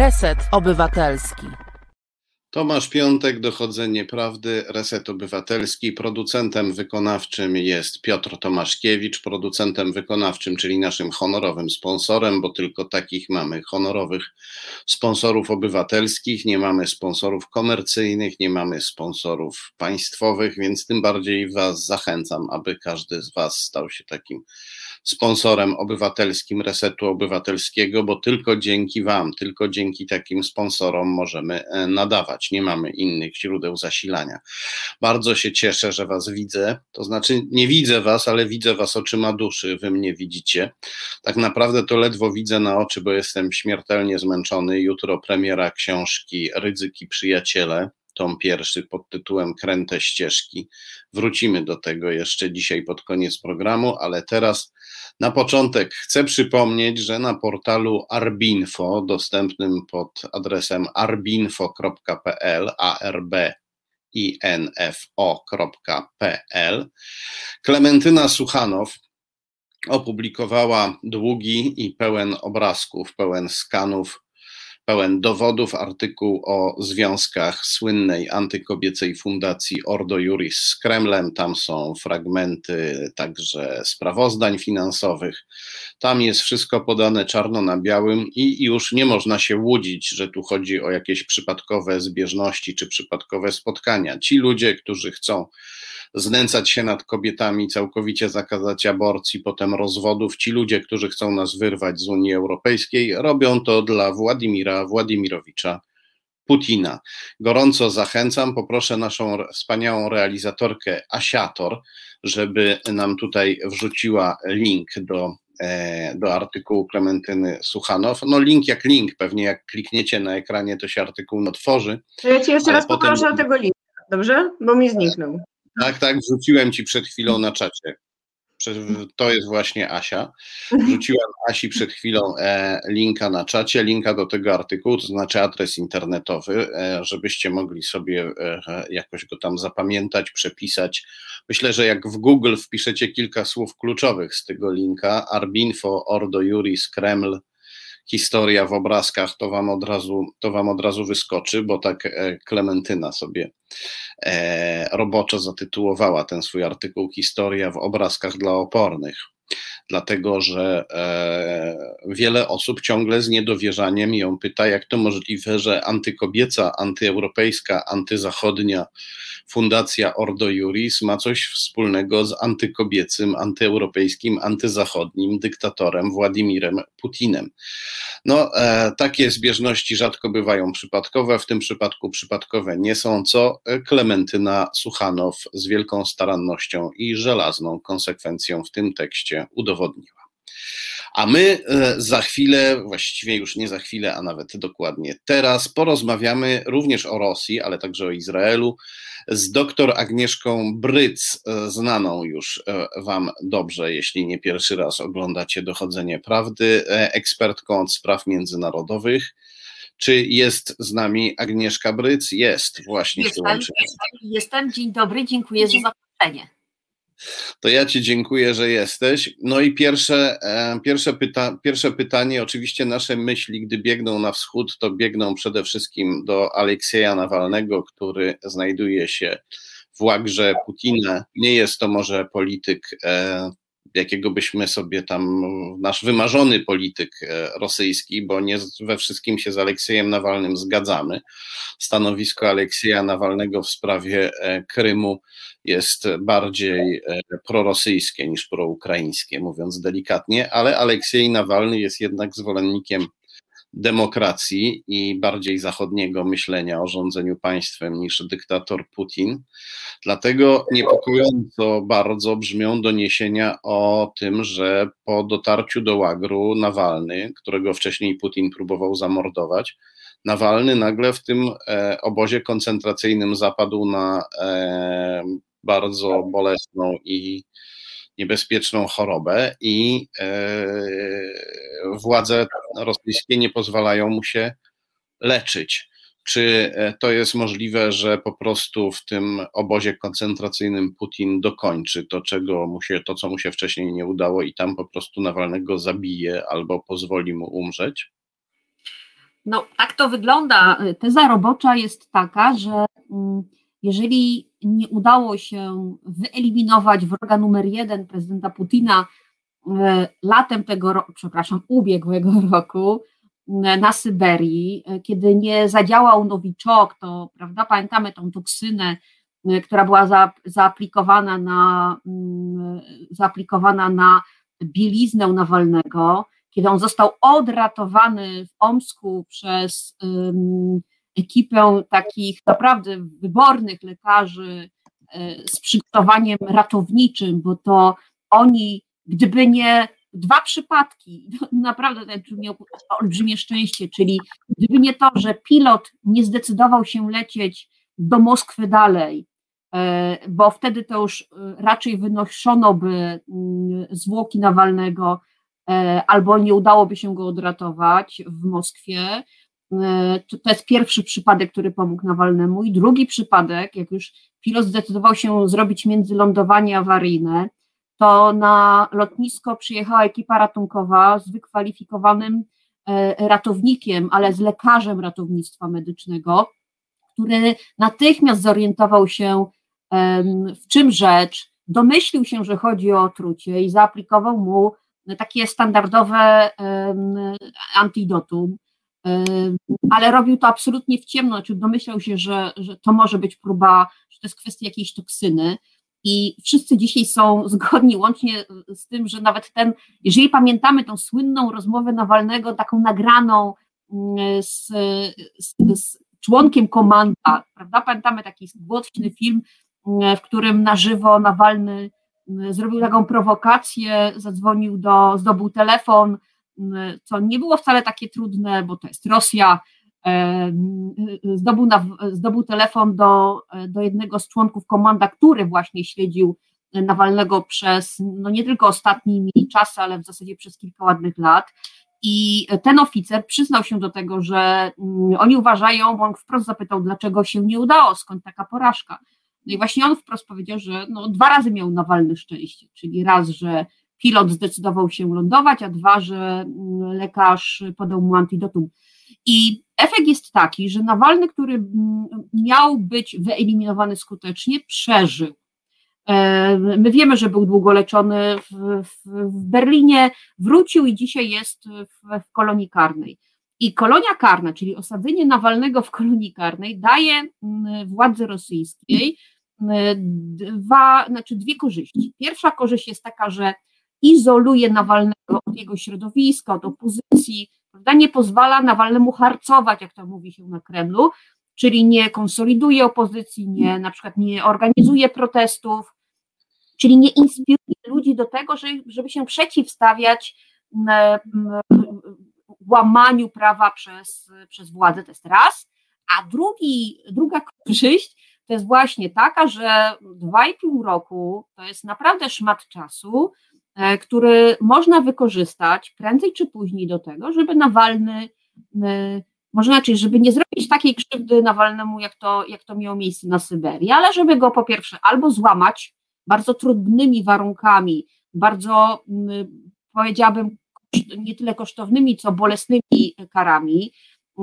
Reset Obywatelski. Tomasz Piątek, Dochodzenie Prawdy, Reset Obywatelski. Producentem wykonawczym jest Piotr Tomaszkiewicz, producentem wykonawczym, czyli naszym honorowym sponsorem, bo tylko takich mamy honorowych sponsorów obywatelskich, nie mamy sponsorów komercyjnych, nie mamy sponsorów państwowych, więc tym bardziej Was zachęcam, aby każdy z Was stał się takim sponsorem obywatelskim Resetu Obywatelskiego, bo tylko dzięki Wam, tylko dzięki takim sponsorom możemy e, nadawać. Nie mamy innych źródeł zasilania. Bardzo się cieszę, że Was widzę. To znaczy, nie widzę Was, ale widzę Was oczyma duszy. Wy mnie widzicie. Tak naprawdę to ledwo widzę na oczy, bo jestem śmiertelnie zmęczony. Jutro premiera książki Ryzyki Przyjaciele tom pierwszy pod tytułem Kręte ścieżki. Wrócimy do tego jeszcze dzisiaj pod koniec programu, ale teraz na początek chcę przypomnieć, że na portalu Arbinfo, dostępnym pod adresem arbinfo.pl, arb info.pl, Klementyna Suchanow opublikowała długi i pełen obrazków, pełen skanów pełen dowodów artykuł o związkach słynnej antykobiecej fundacji Ordo Juris z Kremlem. Tam są fragmenty także sprawozdań finansowych. Tam jest wszystko podane czarno na białym i już nie można się łudzić, że tu chodzi o jakieś przypadkowe zbieżności czy przypadkowe spotkania. Ci ludzie, którzy chcą znęcać się nad kobietami, całkowicie zakazać aborcji, potem rozwodów. Ci ludzie, którzy chcą nas wyrwać z Unii Europejskiej, robią to dla Władimira Władimirowicza Putina. Gorąco zachęcam, poproszę naszą wspaniałą realizatorkę Asiator, żeby nam tutaj wrzuciła link do, e, do artykułu Klementyny Suchanow. No link jak link, pewnie jak klikniecie na ekranie, to się artykuł otworzy. Ja Ci jeszcze raz potem... poproszę o tego linka, dobrze? Bo mi zniknął. Tak, tak, wrzuciłem ci przed chwilą na czacie. To jest właśnie Asia. Wrzuciłem Asi przed chwilą e, linka na czacie, linka do tego artykułu, to znaczy adres internetowy, e, żebyście mogli sobie e, jakoś go tam zapamiętać, przepisać. Myślę, że jak w Google wpiszecie kilka słów kluczowych z tego linka, Arbinfo, Ordo Juris, Kreml, historia w obrazkach, to wam od razu, to wam od razu wyskoczy, bo tak e, Klementyna sobie e, roboczo zatytułowała ten swój artykuł Historia w obrazkach dla opornych dlatego że e, wiele osób ciągle z niedowierzaniem ją pyta, jak to możliwe, że antykobieca, antyeuropejska, antyzachodnia fundacja Ordo Juris ma coś wspólnego z antykobiecym, antyeuropejskim, antyzachodnim dyktatorem Władimirem Putinem. No, e, takie zbieżności rzadko bywają przypadkowe, w tym przypadku przypadkowe nie są, co Klementyna Suchanow z wielką starannością i żelazną konsekwencją w tym tekście udowodniła. A my e, za chwilę, właściwie już nie za chwilę, a nawet dokładnie teraz, porozmawiamy również o Rosji, ale także o Izraelu z doktor Agnieszką Bryc, e, znaną już e, Wam dobrze, jeśli nie pierwszy raz oglądacie Dochodzenie Prawdy, ekspertką od spraw międzynarodowych. Czy jest z nami Agnieszka Bryc? Jest, właśnie jestem, jestem, jestem. Dzień dobry, dziękuję za zaproszenie. To ja Ci dziękuję, że jesteś. No i pierwsze, e, pierwsze, pyta, pierwsze pytanie, oczywiście nasze myśli, gdy biegną na wschód, to biegną przede wszystkim do Aleksieja Nawalnego, który znajduje się w łagrze Putina. Nie jest to może polityk e, jakiego byśmy sobie tam, nasz wymarzony polityk e, rosyjski, bo nie we wszystkim się z Aleksiejem Nawalnym zgadzamy. Stanowisko Aleksieja Nawalnego w sprawie e, Krymu jest bardziej e, prorosyjskie niż proukraińskie, mówiąc delikatnie, ale Aleksiej Nawalny jest jednak zwolennikiem demokracji i bardziej zachodniego myślenia o rządzeniu państwem niż dyktator Putin. Dlatego niepokojąco bardzo brzmią doniesienia o tym, że po dotarciu do łagru Nawalny, którego wcześniej Putin próbował zamordować, Nawalny nagle w tym e, obozie koncentracyjnym zapadł na e, bardzo bolesną i niebezpieczną chorobę i e, władze rosyjskie nie pozwalają mu się leczyć. Czy e, to jest możliwe, że po prostu w tym obozie koncentracyjnym Putin dokończy to, czego mu się, to, co mu się wcześniej nie udało, i tam po prostu Nawalnego zabije albo pozwoli mu umrzeć? No, tak to wygląda. Teza robocza jest taka, że mm, jeżeli nie udało się wyeliminować wroga numer jeden prezydenta Putina e, latem tego roku, przepraszam, ubiegłego roku e, na Syberii, e, kiedy nie zadziałał Nowiczok, to prawda, pamiętamy tą toksynę, która była za, zaaplikowana na, mm, zaaplikowana na bieliznę Nawalnego, kiedy on został odratowany w Omsku przez ekipę takich naprawdę wybornych lekarzy e, z przygotowaniem ratowniczym, bo to oni, gdyby nie dwa przypadki, naprawdę ten miał olbrzymie szczęście, czyli gdyby nie to, że pilot nie zdecydował się lecieć do Moskwy dalej, e, bo wtedy to już e, raczej wynoszono by mm, zwłoki Nawalnego, albo nie udałoby się go odratować w Moskwie, to, to jest pierwszy przypadek, który pomógł Nawalnemu. I drugi przypadek, jak już pilot zdecydował się zrobić międzylądowanie awaryjne, to na lotnisko przyjechała ekipa ratunkowa z wykwalifikowanym e, ratownikiem, ale z lekarzem ratownictwa medycznego, który natychmiast zorientował się, w czym rzecz, domyślił się, że chodzi o otrucie i zaaplikował mu takie standardowe antidotum ale robił to absolutnie w ciemno, znaczy domyślał się, że, że to może być próba, że to jest kwestia jakiejś toksyny. I wszyscy dzisiaj są zgodni, łącznie z tym, że nawet ten, jeżeli pamiętamy tą słynną rozmowę Nawalnego, taką nagraną mm, z, z, z członkiem komanda, prawda? Pamiętamy taki głośny film, mm, w którym na żywo Nawalny mm, zrobił taką prowokację, zadzwonił do, zdobył telefon, co nie było wcale takie trudne, bo to jest Rosja. Zdobył, na, zdobył telefon do, do jednego z członków komanda, który właśnie śledził Nawalnego przez no nie tylko ostatnimi czasy, ale w zasadzie przez kilka ładnych lat. I ten oficer przyznał się do tego, że mm, oni uważają, bo on wprost zapytał, dlaczego się nie udało, skąd taka porażka. No i właśnie on wprost powiedział, że no, dwa razy miał Nawalny szczęście, czyli raz, że pilot zdecydował się lądować, a dwa, że mm, lekarz podał mu antidotum. I efekt jest taki, że Nawalny, który mm, miał być wyeliminowany skutecznie, przeżył. E, my wiemy, że był długo leczony w, w, w Berlinie, wrócił i dzisiaj jest w, w, kolonii karnej. I kolonia karna, czyli osadzenie Nawalnego w kolonii karnej, daje mm, władzy rosyjskiej dwa, znaczy dwie korzyści. Pierwsza korzyść jest taka, że izoluje Nawalnego od jego środowiska, od opozycji, prawda? nie pozwala Nawalnemu harcować, jak to mówi się na Kremlu, czyli nie konsoliduje opozycji, nie, na przykład nie organizuje protestów, czyli nie inspiruje ludzi do tego, żeby się przeciwstawiać łamaniu prawa przez, przez władzę, to jest raz, a drugi, druga korzyść to jest właśnie taka, że dwa i pół roku to jest naprawdę szmat czasu, który można wykorzystać prędzej czy później do tego, żeby Nawalny, e, może inaczej, żeby nie zrobić takiej krzywdy Nawalnemu, jak to, jak to miało miejsce na Syberii, ale żeby go po pierwsze albo złamać bardzo trudnymi warunkami, bardzo powiedziałabym nie tyle kosztownymi, co bolesnymi karami,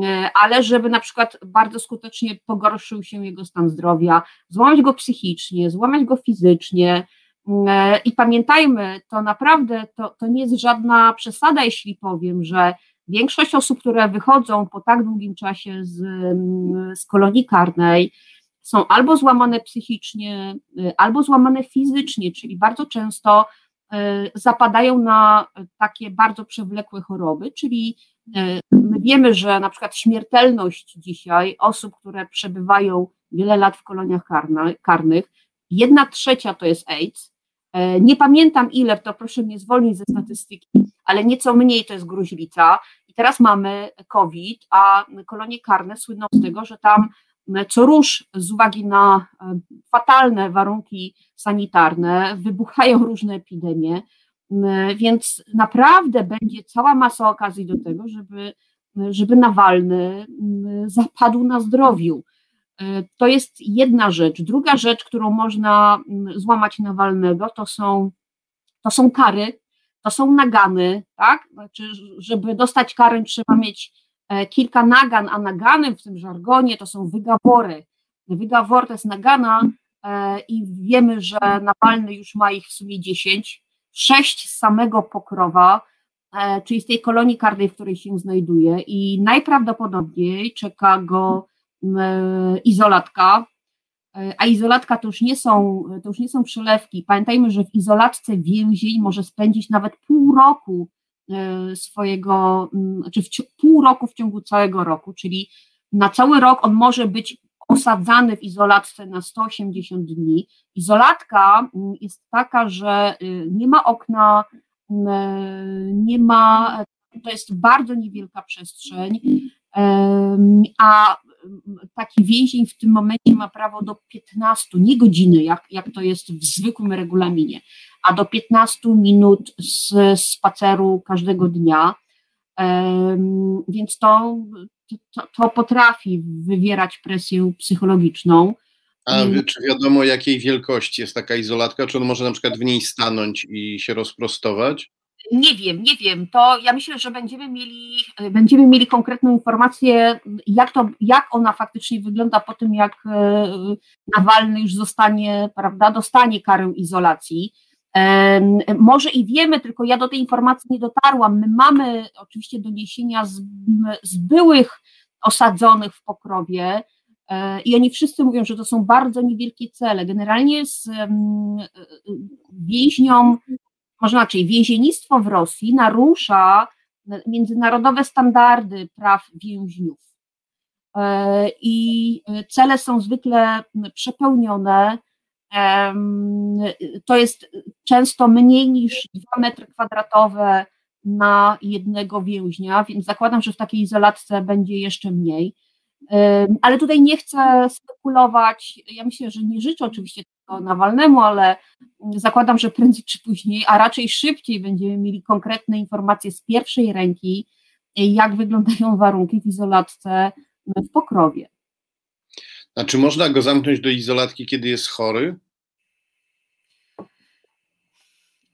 e, ale żeby na przykład bardzo skutecznie pogorszył się jego stan zdrowia, złamać go psychicznie, złamać go fizycznie, E, I pamiętajmy, to naprawdę to, to nie jest żadna przesada, jeśli powiem, że większość osób, które wychodzą po tak długim czasie z, z kolonii karnej, są albo złamane psychicznie, e, albo złamane fizycznie, czyli bardzo często e, zapadają na takie bardzo przewlekłe choroby, czyli my wiemy, że na przykład śmiertelność dzisiaj osób, które przebywają wiele lat w koloniach karnych, jedna trzecia to jest AIDS, E, nie pamiętam ile, to proszę mnie zwolnić ze statystyki, ale nieco mniej to jest gruźlica. I teraz mamy COVID, a kolonie karne słyną z tego, że tam co rusz z uwagi na e, fatalne warunki sanitarne wybuchają różne epidemie, więc naprawdę będzie cała masa okazji do tego, żeby, żeby Nawalny zapadł na zdrowiu. To jest jedna rzecz. Druga rzecz, którą można mm, złamać Nawalnego, to są, to są kary, to są nagany, tak? Znaczy, żeby dostać karę, trzeba mieć kilka nagan, a naganem w tym żargonie to są wygawory. Wygawor to jest nagana i wiemy, że Nawalny już ma ich w sumie 10, 6 z samego Pokrowa, czyli z tej kolonii karnej, w której się znajduje i najprawdopodobniej czeka go izolatka, a izolatka to już nie są, to już nie są przelewki. Pamiętajmy, że w izolatce więzień może spędzić nawet pół roku e, swojego, czy znaczy pół roku w ciągu całego roku, czyli na cały rok on może być osadzany w izolatce na 180 dni. Izolatka jest taka, że y, nie ma okna, nie ma, to jest bardzo niewielka przestrzeń, a taki więzień w tym momencie ma prawo do 15, nie godziny, jak, jak to jest w zwykłym regulaminie, a do 15 minut z spaceru każdego dnia. Więc to, to, to potrafi wywierać presję psychologiczną. A czy wiadomo, jakiej wielkości jest taka izolatka? Czy on może na przykład w niej stanąć i się rozprostować? Nie wiem, nie wiem. To ja myślę, że będziemy mieli, będziemy mieli konkretną informację, jak, to, jak ona faktycznie wygląda po tym, jak e, Nawalny już zostanie, prawda, dostanie karę izolacji. Może i wiemy, tylko ja do tej informacji nie dotarłam. My mamy oczywiście doniesienia z, z byłych osadzonych w Pokrowie e, i oni wszyscy mówią, że to są bardzo niewielkie cele. Generalnie z e, więźniom można czyli więziennictwo w Rosji narusza międzynarodowe standardy praw więźniów. E, I cele są zwykle przepełnione. To jest często mniej niż 2 metry kwadratowe na jednego więźnia, więc zakładam, że w takiej izolatce będzie jeszcze mniej. Ale tutaj nie chcę spekulować. Ja myślę, że nie życzę oczywiście tego Nawalnemu, ale zakładam, że prędzej czy później, a raczej szybciej będziemy mieli konkretne informacje z pierwszej ręki, jak wyglądają warunki w izolatce w Pokrowie. A czy można go zamknąć do izolatki, kiedy jest chory?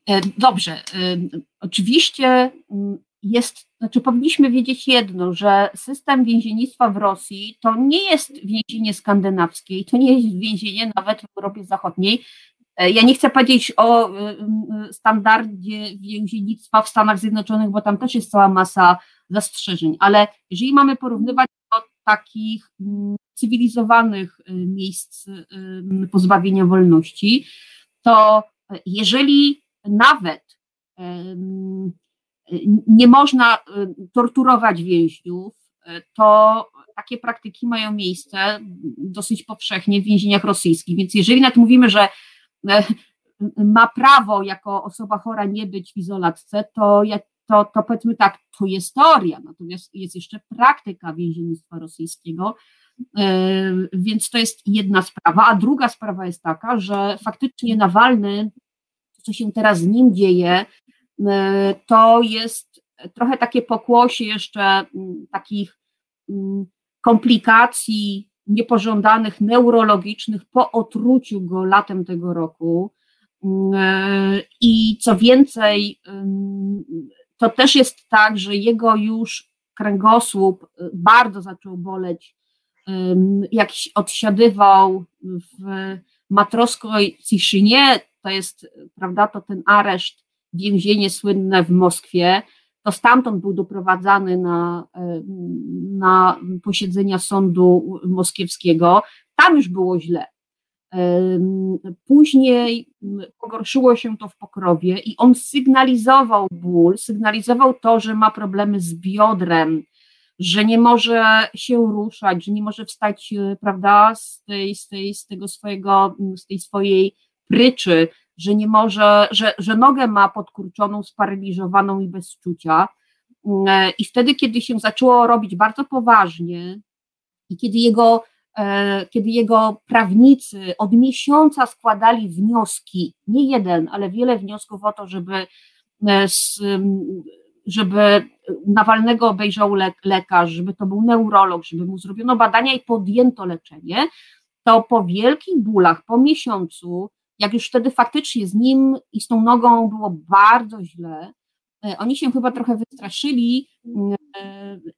E, dobrze. E, oczywiście jest, znaczy powinniśmy wiedzieć jedno, że system więziennictwa w Rosji to nie jest więzienie skandynawskie, to nie jest więzienie nawet w Europie Zachodniej. E, ja nie chcę powiedzieć o e, e, standardzie więziennictwa w Stanach Zjednoczonych, bo tam też jest cała masa zastrzeżeń, ale jeżeli mamy porównywać do takich cywilizowanych miejsc pozbawienia wolności, to jeżeli nawet nie można y, torturować więźniów, y, to takie praktyki mają miejsce dosyć powszechnie w więzieniach rosyjskich. Więc jeżeli nawet mówimy, że e, ma prawo jako osoba chora nie być w izolatce, to, to, to powiedzmy tak, to jest teoria, natomiast jest jeszcze praktyka więziennictwa rosyjskiego, e, więc to jest jedna sprawa. A druga sprawa jest taka, że faktycznie Nawalny, co się teraz z nim dzieje, to jest trochę takie pokłosie jeszcze mm, takich mm, komplikacji niepożądanych neurologicznych po otruciu go latem tego roku. Mm, e, I co więcej, to też jest tak, że jego już kręgosłup e, bardzo zaczął boleć, jak odsiadywał w matroskoj Ciszynie, to jest, prawda, to ten areszt więzienie słynne w Moskwie, to stamtąd był doprowadzany na, e, na posiedzenia sądu moskiewskiego. Tam już było źle. Później pogorszyło się to w Pokrowie i on sygnalizował ból, sygnalizował to, że ma problemy z biodrem, że nie może się ruszać, że nie może wstać, e, prawda, z, tej, z, tej, z tego swojego, z tej swojej pryczy, że nie może, że, że nogę ma podkurczoną, sparaliżowaną i bez czucia. Mm, I wtedy, kiedy się zaczęło robić bardzo poważnie i kiedy jego, e, kiedy jego prawnicy od miesiąca składali wnioski, nie jeden, ale wiele wniosków o to, żeby, e, żeby Nawalnego obejrzał lekarz, żeby to był neurolog, żeby mu zrobiono badania i podjęto leczenie, to po wielkich bólach, po miesiącu, jak już wtedy faktycznie z nim i z tą nogą było bardzo źle, oni się chyba trochę wystraszyli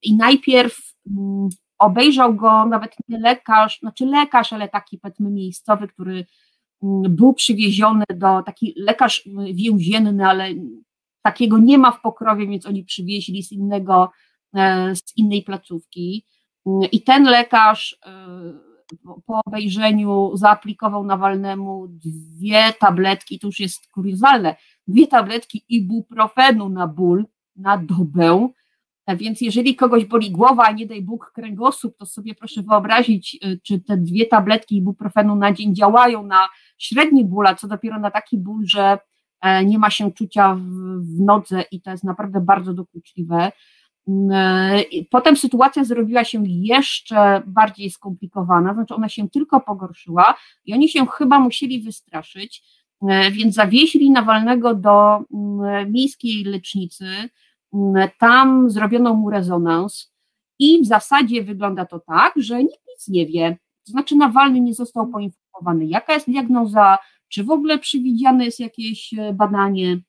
i najpierw mm, obejrzał go nawet nie lekarz, znaczy lekarz, ale taki powiedzmy miejscowy, który mm, był przywieziony do, taki lekarz więzienny, ale takiego nie ma w Pokrowie, więc oni przywieźli z innego, z innej placówki. I ten lekarz po obejrzeniu zaaplikował Nawalnemu dwie tabletki, to już jest kuriozalne, dwie tabletki ibuprofenu na ból, na dobę, więc jeżeli kogoś boli głowa, a nie daj Bóg kręgosłup, to sobie proszę wyobrazić, y, czy te dwie tabletki ibuprofenu na dzień działają na średni ból, a co dopiero na taki ból, że e, nie ma się czucia w, w nodze i to jest naprawdę bardzo dokuczliwe. E, potem sytuacja zrobiła się jeszcze bardziej skomplikowana, znaczy ona się tylko pogorszyła i oni się chyba musieli wystraszyć, e, więc zawieźli Nawalnego do mm, miejskiej lecznicy, mm, tam zrobiono mu rezonans i w zasadzie wygląda to tak, że nikt nic nie wie, to znaczy Nawalny nie został poinformowany, jaka jest diagnoza, czy w ogóle przewidziane jest jakieś e, badanie,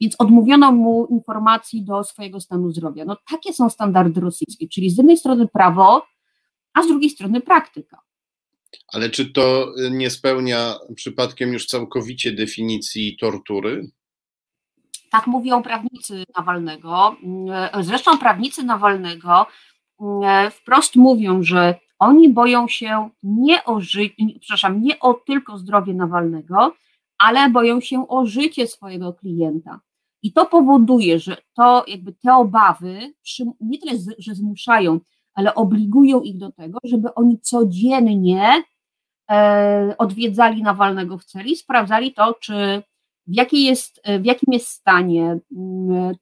więc odmówiono mu informacji do swojego stanu zdrowia. No takie są standardy rosyjskie, czyli z jednej strony prawo, a z drugiej strony praktyka. Ale czy to nie spełnia przypadkiem już całkowicie definicji tortury? Tak mówią prawnicy Nawalnego. Zresztą prawnicy Nawalnego mm, wprost mówią, że oni boją się nie o przepraszam, nie o tylko zdrowie Nawalnego, ale boją się o życie swojego klienta. I to powoduje, że to jakby te obawy nie tyle, że zmuszają, ale obligują ich do tego, żeby oni codziennie e, odwiedzali Nawalnego w celi, sprawdzali to, czy w, jakiej jest, w jakim jest stanie,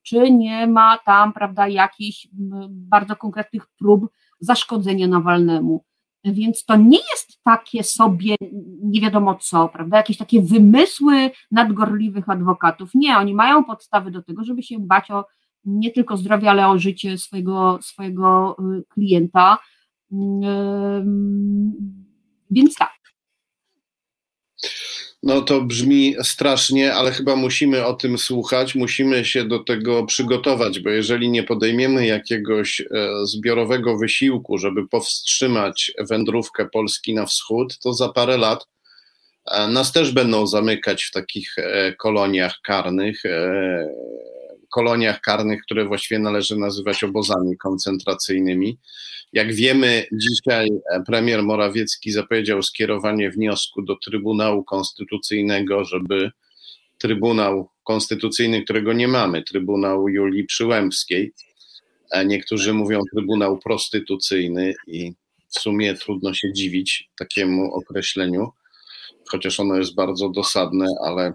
czy nie ma tam, prawda, jakichś bardzo konkretnych prób zaszkodzenia Nawalnemu. Więc to nie jest takie sobie nie wiadomo co, prawda? Jakieś takie wymysły nadgorliwych adwokatów. Nie, oni mają podstawy do tego, żeby się bać o nie tylko zdrowie, ale o życie swojego, swojego y, klienta. Więc tak. No to brzmi strasznie, ale chyba musimy o tym słuchać, musimy się do tego przygotować, bo jeżeli nie podejmiemy jakiegoś e, zbiorowego wysiłku, żeby powstrzymać wędrówkę Polski na wschód, to za parę lat e, nas też będą zamykać w takich e, koloniach karnych, koloniach karnych, które właściwie należy nazywać obozami koncentracyjnymi. Jak wiemy, dzisiaj premier Morawiecki zapowiedział skierowanie wniosku do Trybunału Konstytucyjnego, żeby Trybunał Konstytucyjny, którego nie mamy, Trybunał Julii Przyłębskiej, niektórzy mówią Trybunał Prostytucyjny i w sumie trudno się dziwić takiemu określeniu, chociaż ono jest bardzo dosadne, ale e,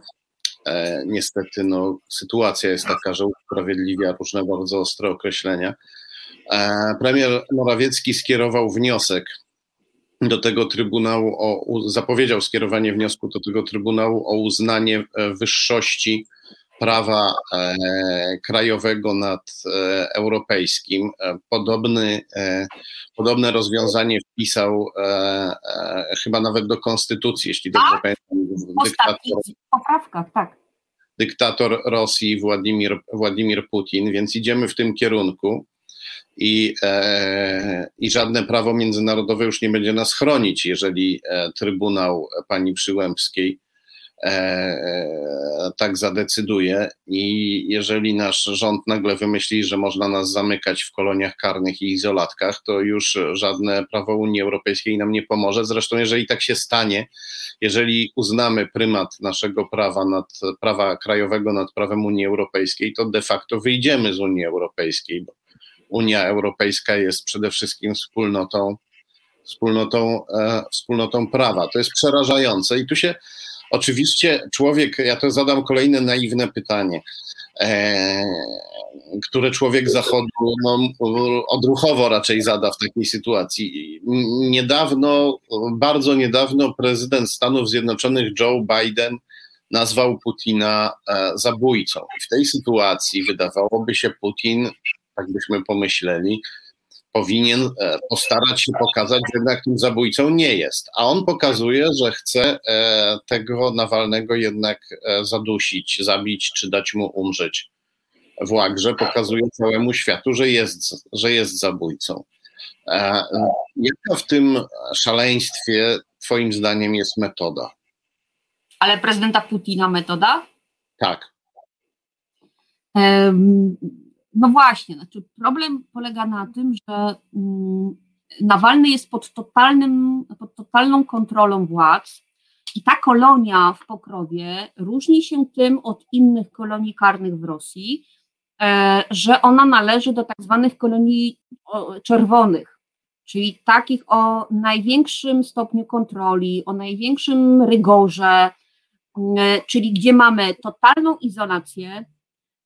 niestety no, sytuacja jest taka, że usprawiedliwia różne bardzo ostre określenia. E, premier Morawiecki skierował wniosek do tego Trybunału, o, zapowiedział skierowanie wniosku do tego Trybunału o uznanie e, wyższości prawa e, krajowego nad e, europejskim. E, podobny, e, podobne rozwiązanie wpisał chyba nawet do konstytucji, jeśli dobrze tak? pamiętam. Dyktator, poprawkach, tak. Dyktator Rosji Władimir, Władimir Putin, więc idziemy w tym kierunku i, e, i żadne prawo międzynarodowe już nie będzie nas chronić, jeżeli e, Trybunał pani Przyłębskiej tak zadecyduje i jeżeli nasz rząd nagle wymyśli, że można nas zamykać w koloniach karnych i izolatkach, to już żadne prawo Unii Europejskiej nam nie pomoże. Zresztą jeżeli tak się stanie, jeżeli uznamy prymat naszego prawa nad prawa krajowego nad prawem Unii Europejskiej, to de facto wyjdziemy z Unii Europejskiej, bo Unia Europejska jest przede wszystkim wspólnotą, wspólnotą, e, wspólnotą prawa. To jest przerażające i tu się oczywiście człowiek, ja to zadam kolejne naiwne pytanie, e, które człowiek zachodu no, odruchowo raczej zada w takiej sytuacji. Niedawno, bardzo niedawno prezydent Stanów Zjednoczonych Joe Biden nazwał Putina e, zabójcą. W tej sytuacji wydawałoby się Putin tak byśmy pomyśleli, powinien e, postarać się pokazać, że jednak tym zabójcą nie jest. A on pokazuje, że chce e, tego Nawalnego jednak e, zadusić, zabić czy dać mu umrzeć w łagrze. Pokazuje całemu światu, że jest, że jest zabójcą. Jaka w tym szaleństwie, Twoim zdaniem, jest metoda? Ale prezydenta Putina metoda? Tak. No właśnie, znaczy problem polega na tym, że mm, Nawalny jest pod, totalnym, pod totalną kontrolą władz i ta kolonia w Pokrowie różni się tym od innych kolonii karnych w Rosji, e, że ona należy do tak zwanych kolonii czerwonych, czyli takich o największym stopniu kontroli, o największym rygorze, e, czyli gdzie mamy totalną izolację,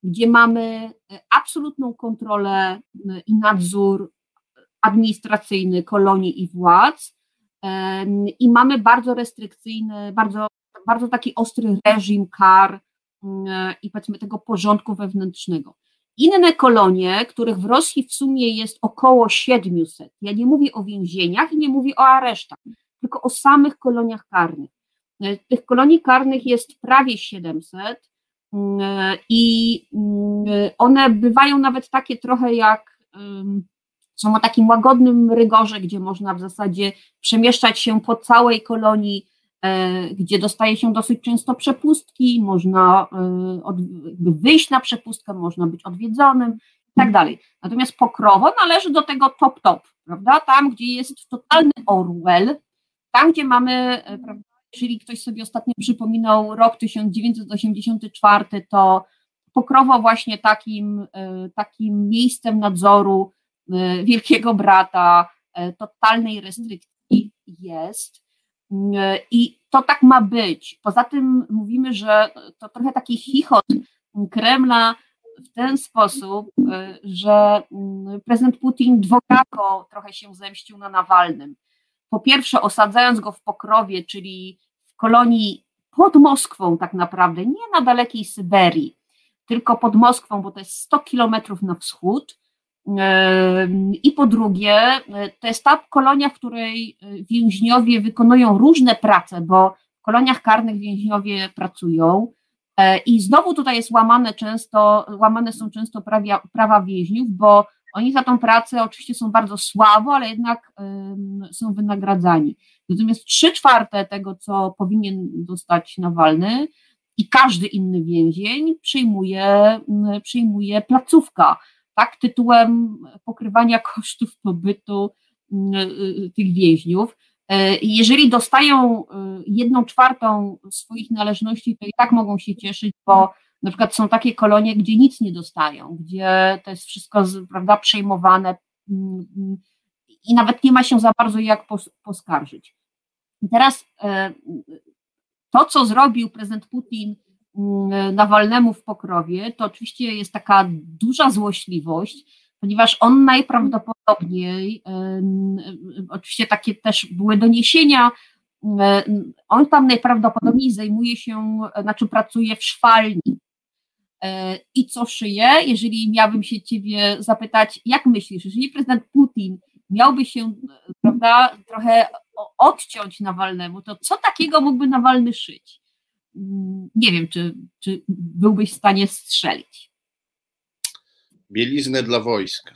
gdzie mamy e, absolutną kontrolę e, i nadzór administracyjny kolonii i władz i mamy bardzo restrykcyjny, bardzo, bardzo taki ostry reżim kar mm, e, i powiedzmy tego porządku wewnętrznego. Inne kolonie, których w Rosji w sumie jest około 700, ja nie mówię o więzieniach i nie mówię o aresztach, tylko o samych koloniach karnych. Tych kolonii karnych jest prawie 700, i mm, one bywają nawet takie trochę jak są o takim łagodnym rygorze, gdzie można w zasadzie przemieszczać się po całej kolonii, e, gdzie dostaje się dosyć często przepustki, można e, wyjść na przepustkę, można być odwiedzonym i tak dalej. Natomiast Pokrowo należy do tego top-top, prawda? Tam, gdzie jest totalny Orwell, tam, gdzie mamy e, prawda, jeżeli ktoś sobie ostatnio przypominał rok 1984, to Pokrowo właśnie takim, e, takim miejscem nadzoru e, wielkiego brata, e, totalnej restrykcji jest. I to tak ma być. Poza tym mówimy, że to trochę taki chichot Kremla w ten sposób, że mm, prezydent Putin dwojako trochę się zemścił na Nawalnym po pierwsze osadzając go w Pokrowie, czyli w kolonii pod Moskwą tak naprawdę, nie na dalekiej Syberii, tylko pod Moskwą, bo to jest 100 kilometrów na wschód. I po drugie, to jest ta kolonia, w której więźniowie wykonują różne prace, bo w koloniach karnych więźniowie pracują. I znowu tutaj jest łamane często, łamane są często prawa, prawa więźniów, bo oni za tą pracę oczywiście są bardzo słabo, ale jednak są wynagradzani. Natomiast trzy czwarte tego, co powinien dostać Nawalny i każdy inny więzień przyjmuje, przyjmuje placówka, tak, tytułem pokrywania kosztów pobytu y, tych więźniów. E, jeżeli dostają y, jedną czwartą swoich należności, to i tak mogą się cieszyć, bo na przykład są takie kolonie, gdzie nic nie dostają, gdzie to jest wszystko prawda, przejmowane mm, i nawet nie ma się za bardzo jak poskarżyć. Teraz e, to, co zrobił prezydent Putin mm, Nawalnemu w Pokrowie, to oczywiście jest taka duża złośliwość, ponieważ on najprawdopodobniej, oczywiście takie też były doniesienia, on tam najprawdopodobniej zajmuje się, znaczy pracuje w szwalni, i co szyje, jeżeli miałbym się ciebie zapytać, jak myślisz, jeżeli prezydent Putin miałby się prawda, trochę odciąć Nawalnemu, to co takiego mógłby Nawalny szyć? Mm, nie wiem, czy, czy byłbyś w stanie strzelić. Bieliznę dla wojska.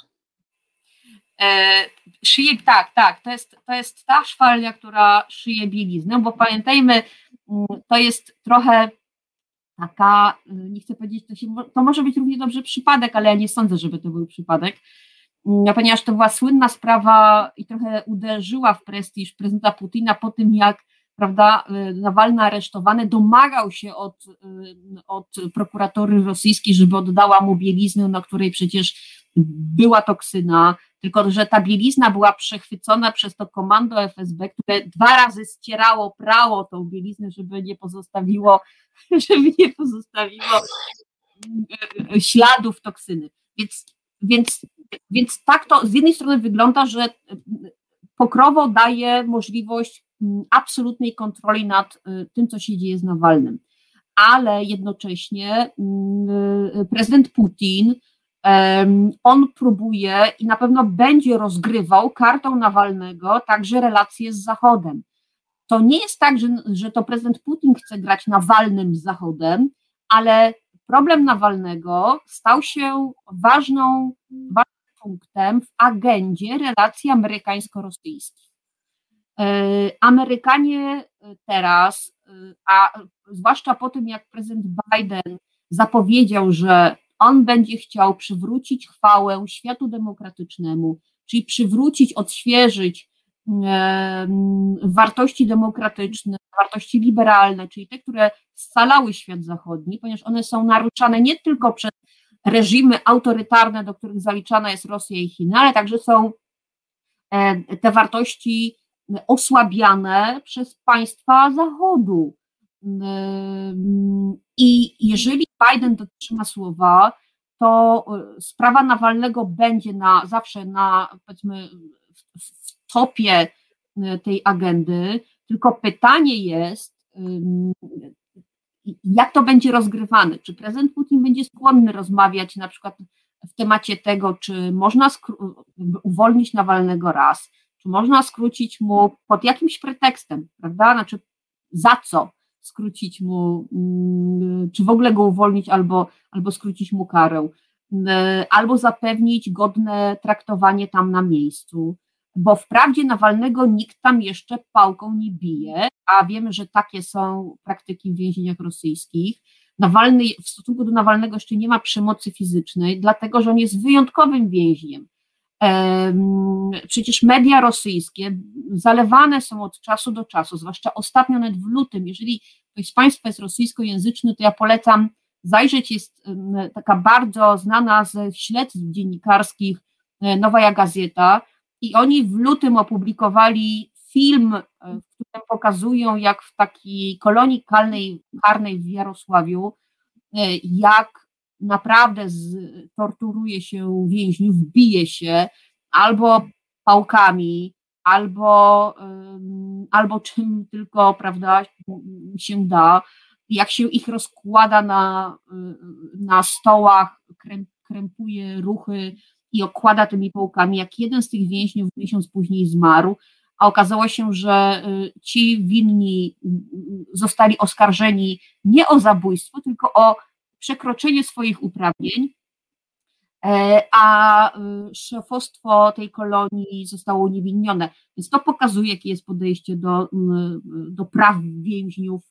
E, szyje, tak, tak, to jest, to jest ta szwalnia, która szyje bieliznę, bo pamiętajmy, mm, to jest trochę taka, y, nie chcę powiedzieć, to, się, to może być równie dobrze przypadek, ale ja nie sądzę, żeby to był przypadek, mm, ponieważ to była słynna sprawa i trochę uderzyła w prestiż prezydenta Putina po tym, jak prawda, y, Nawalny aresztowany domagał się od, y, od prokuratory rosyjskiej, żeby oddała mu bieliznę, na której przecież była toksyna, tylko że ta bielizna była przechwycona przez to komando FSB, które dwa razy ścierało, prało tą bieliznę, żeby nie pozostawiło, żeby nie pozostawiło e, śladów toksyny. Więc, więc, więc tak to z jednej strony wygląda, że pokrowo daje możliwość absolutnej kontroli nad e, tym, co się dzieje z Nawalnym. Ale jednocześnie e, prezydent Putin On próbuje i na pewno będzie rozgrywał kartą Nawalnego także relacje z Zachodem. To nie jest tak, że, że to prezydent Putin chce grać Nawalnym z Zachodem, ale problem Nawalnego stał się ważną, ważnym punktem w agendzie relacji amerykańsko-rosyjskich. E, Amerykanie teraz, e, a zwłaszcza po tym, jak prezydent Biden zapowiedział, że on będzie chciał przywrócić chwałę światu demokratycznemu, czyli przywrócić, odświeżyć wartości demokratyczne, wartości liberalne, czyli te, które scalały świat zachodni, ponieważ one są naruszane nie tylko przez reżimy autorytarne, do których zaliczana jest Rosja i Chiny, ale także są e, te wartości osłabiane przez państwa Zachodu. I jeżeli Biden dotrzyma słowa, to e, sprawa Nawalnego będzie na zawsze na powiedzmy w topie e, tej agendy, tylko pytanie jest, jak to będzie rozgrywane? Czy prezydent Putin będzie skłonny rozmawiać na przykład w temacie tego, czy można uwolnić Nawalnego raz, czy można skrócić mu pod jakimś pretekstem, prawda? Znaczy, za co skrócić mu, mm, czy w ogóle go uwolnić, albo, albo skrócić mu karę, mm, albo zapewnić godne traktowanie tam na miejscu bo wprawdzie Nawalnego nikt tam jeszcze pałką nie bije, a wiemy, że takie są praktyki w więzieniach rosyjskich. Nawalny, w stosunku do Nawalnego jeszcze nie ma przemocy fizycznej, dlatego że on jest wyjątkowym więźniem. Przecież media rosyjskie zalewane są od czasu do czasu, zwłaszcza ostatnio, nawet w lutym. Jeżeli ktoś z Państwa jest rosyjskojęzyczny, to ja polecam zajrzeć. Jest taka bardzo znana ze śledztw dziennikarskich e, Nowa Gazeta, i oni w lutym opublikowali film, e, w którym pokazują, jak w takiej kolonii karnej, karnej w Jarosławiu, e, jak naprawdę z, torturuje się więźniów, bije się albo pałkami, albo, albo czym tylko prawda, się da, jak się ich rozkłada na, na stołach, krępuje ruchy i okłada tymi połkami, jak jeden z tych więźniów miesiąc później zmarł, a okazało się, że y, ci winni y, y, zostali oskarżeni nie o zabójstwo, tylko o przekroczenie swoich uprawnień, e, a szefostwo tej kolonii zostało uniewinnione. Więc to pokazuje, jakie jest podejście do, do praw więźniów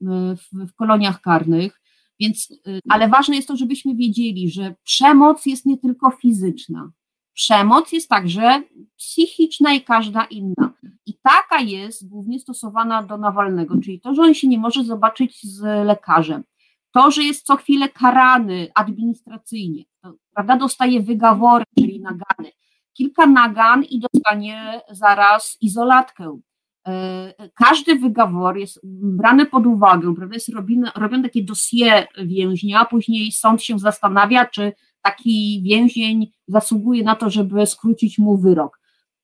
w, w koloniach karnych. Więc, y, ale ważne jest to, żebyśmy wiedzieli, że przemoc jest nie tylko fizyczna. Przemoc jest także psychiczna i każda inna. I taka jest głównie stosowana do Nawalnego, czyli to, że on się nie może zobaczyć z lekarzem, to, że jest co chwilę karany administracyjnie, prawda, dostaje wygawory, czyli nagany, kilka nagan i dostanie zaraz izolatkę. E, każdy wygawor jest brany pod uwagę, prawda, jest robione, robione takie dosie więźnia, później sąd się zastanawia, czy taki więzień zasługuje na to, żeby skrócić mu wyrok.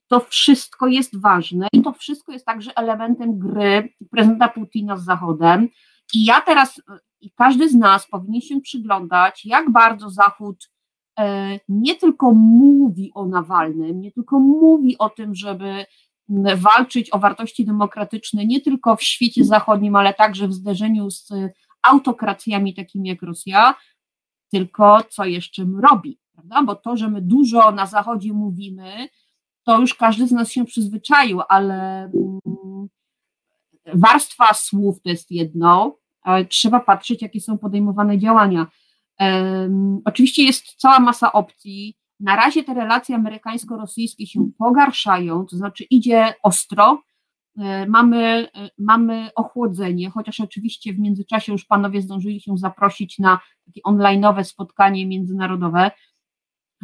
To wszystko jest ważne i to wszystko jest także elementem gry prezydenta Putina z Zachodem. I ja teraz, i każdy z nas powinien się przyglądać, jak bardzo Zachód e, nie tylko mówi o Nawalnym, nie tylko mówi o tym, żeby walczyć o wartości demokratyczne nie tylko w świecie zachodnim, ale także w zderzeniu z autokracjami takimi jak Rosja, tylko co jeszcze robi, prawda? Bo to, że my dużo na Zachodzie mówimy, to już każdy z nas się przyzwyczaił, ale mm, warstwa słów to jest jedno, trzeba patrzeć, jakie są podejmowane działania. Oczywiście jest cała masa opcji, na razie te relacje amerykańsko-rosyjskie się pogarszają, to znaczy idzie ostro. E, mamy, e, mamy ochłodzenie, chociaż oczywiście w międzyczasie już panowie zdążyli się zaprosić na takie online'owe spotkanie międzynarodowe,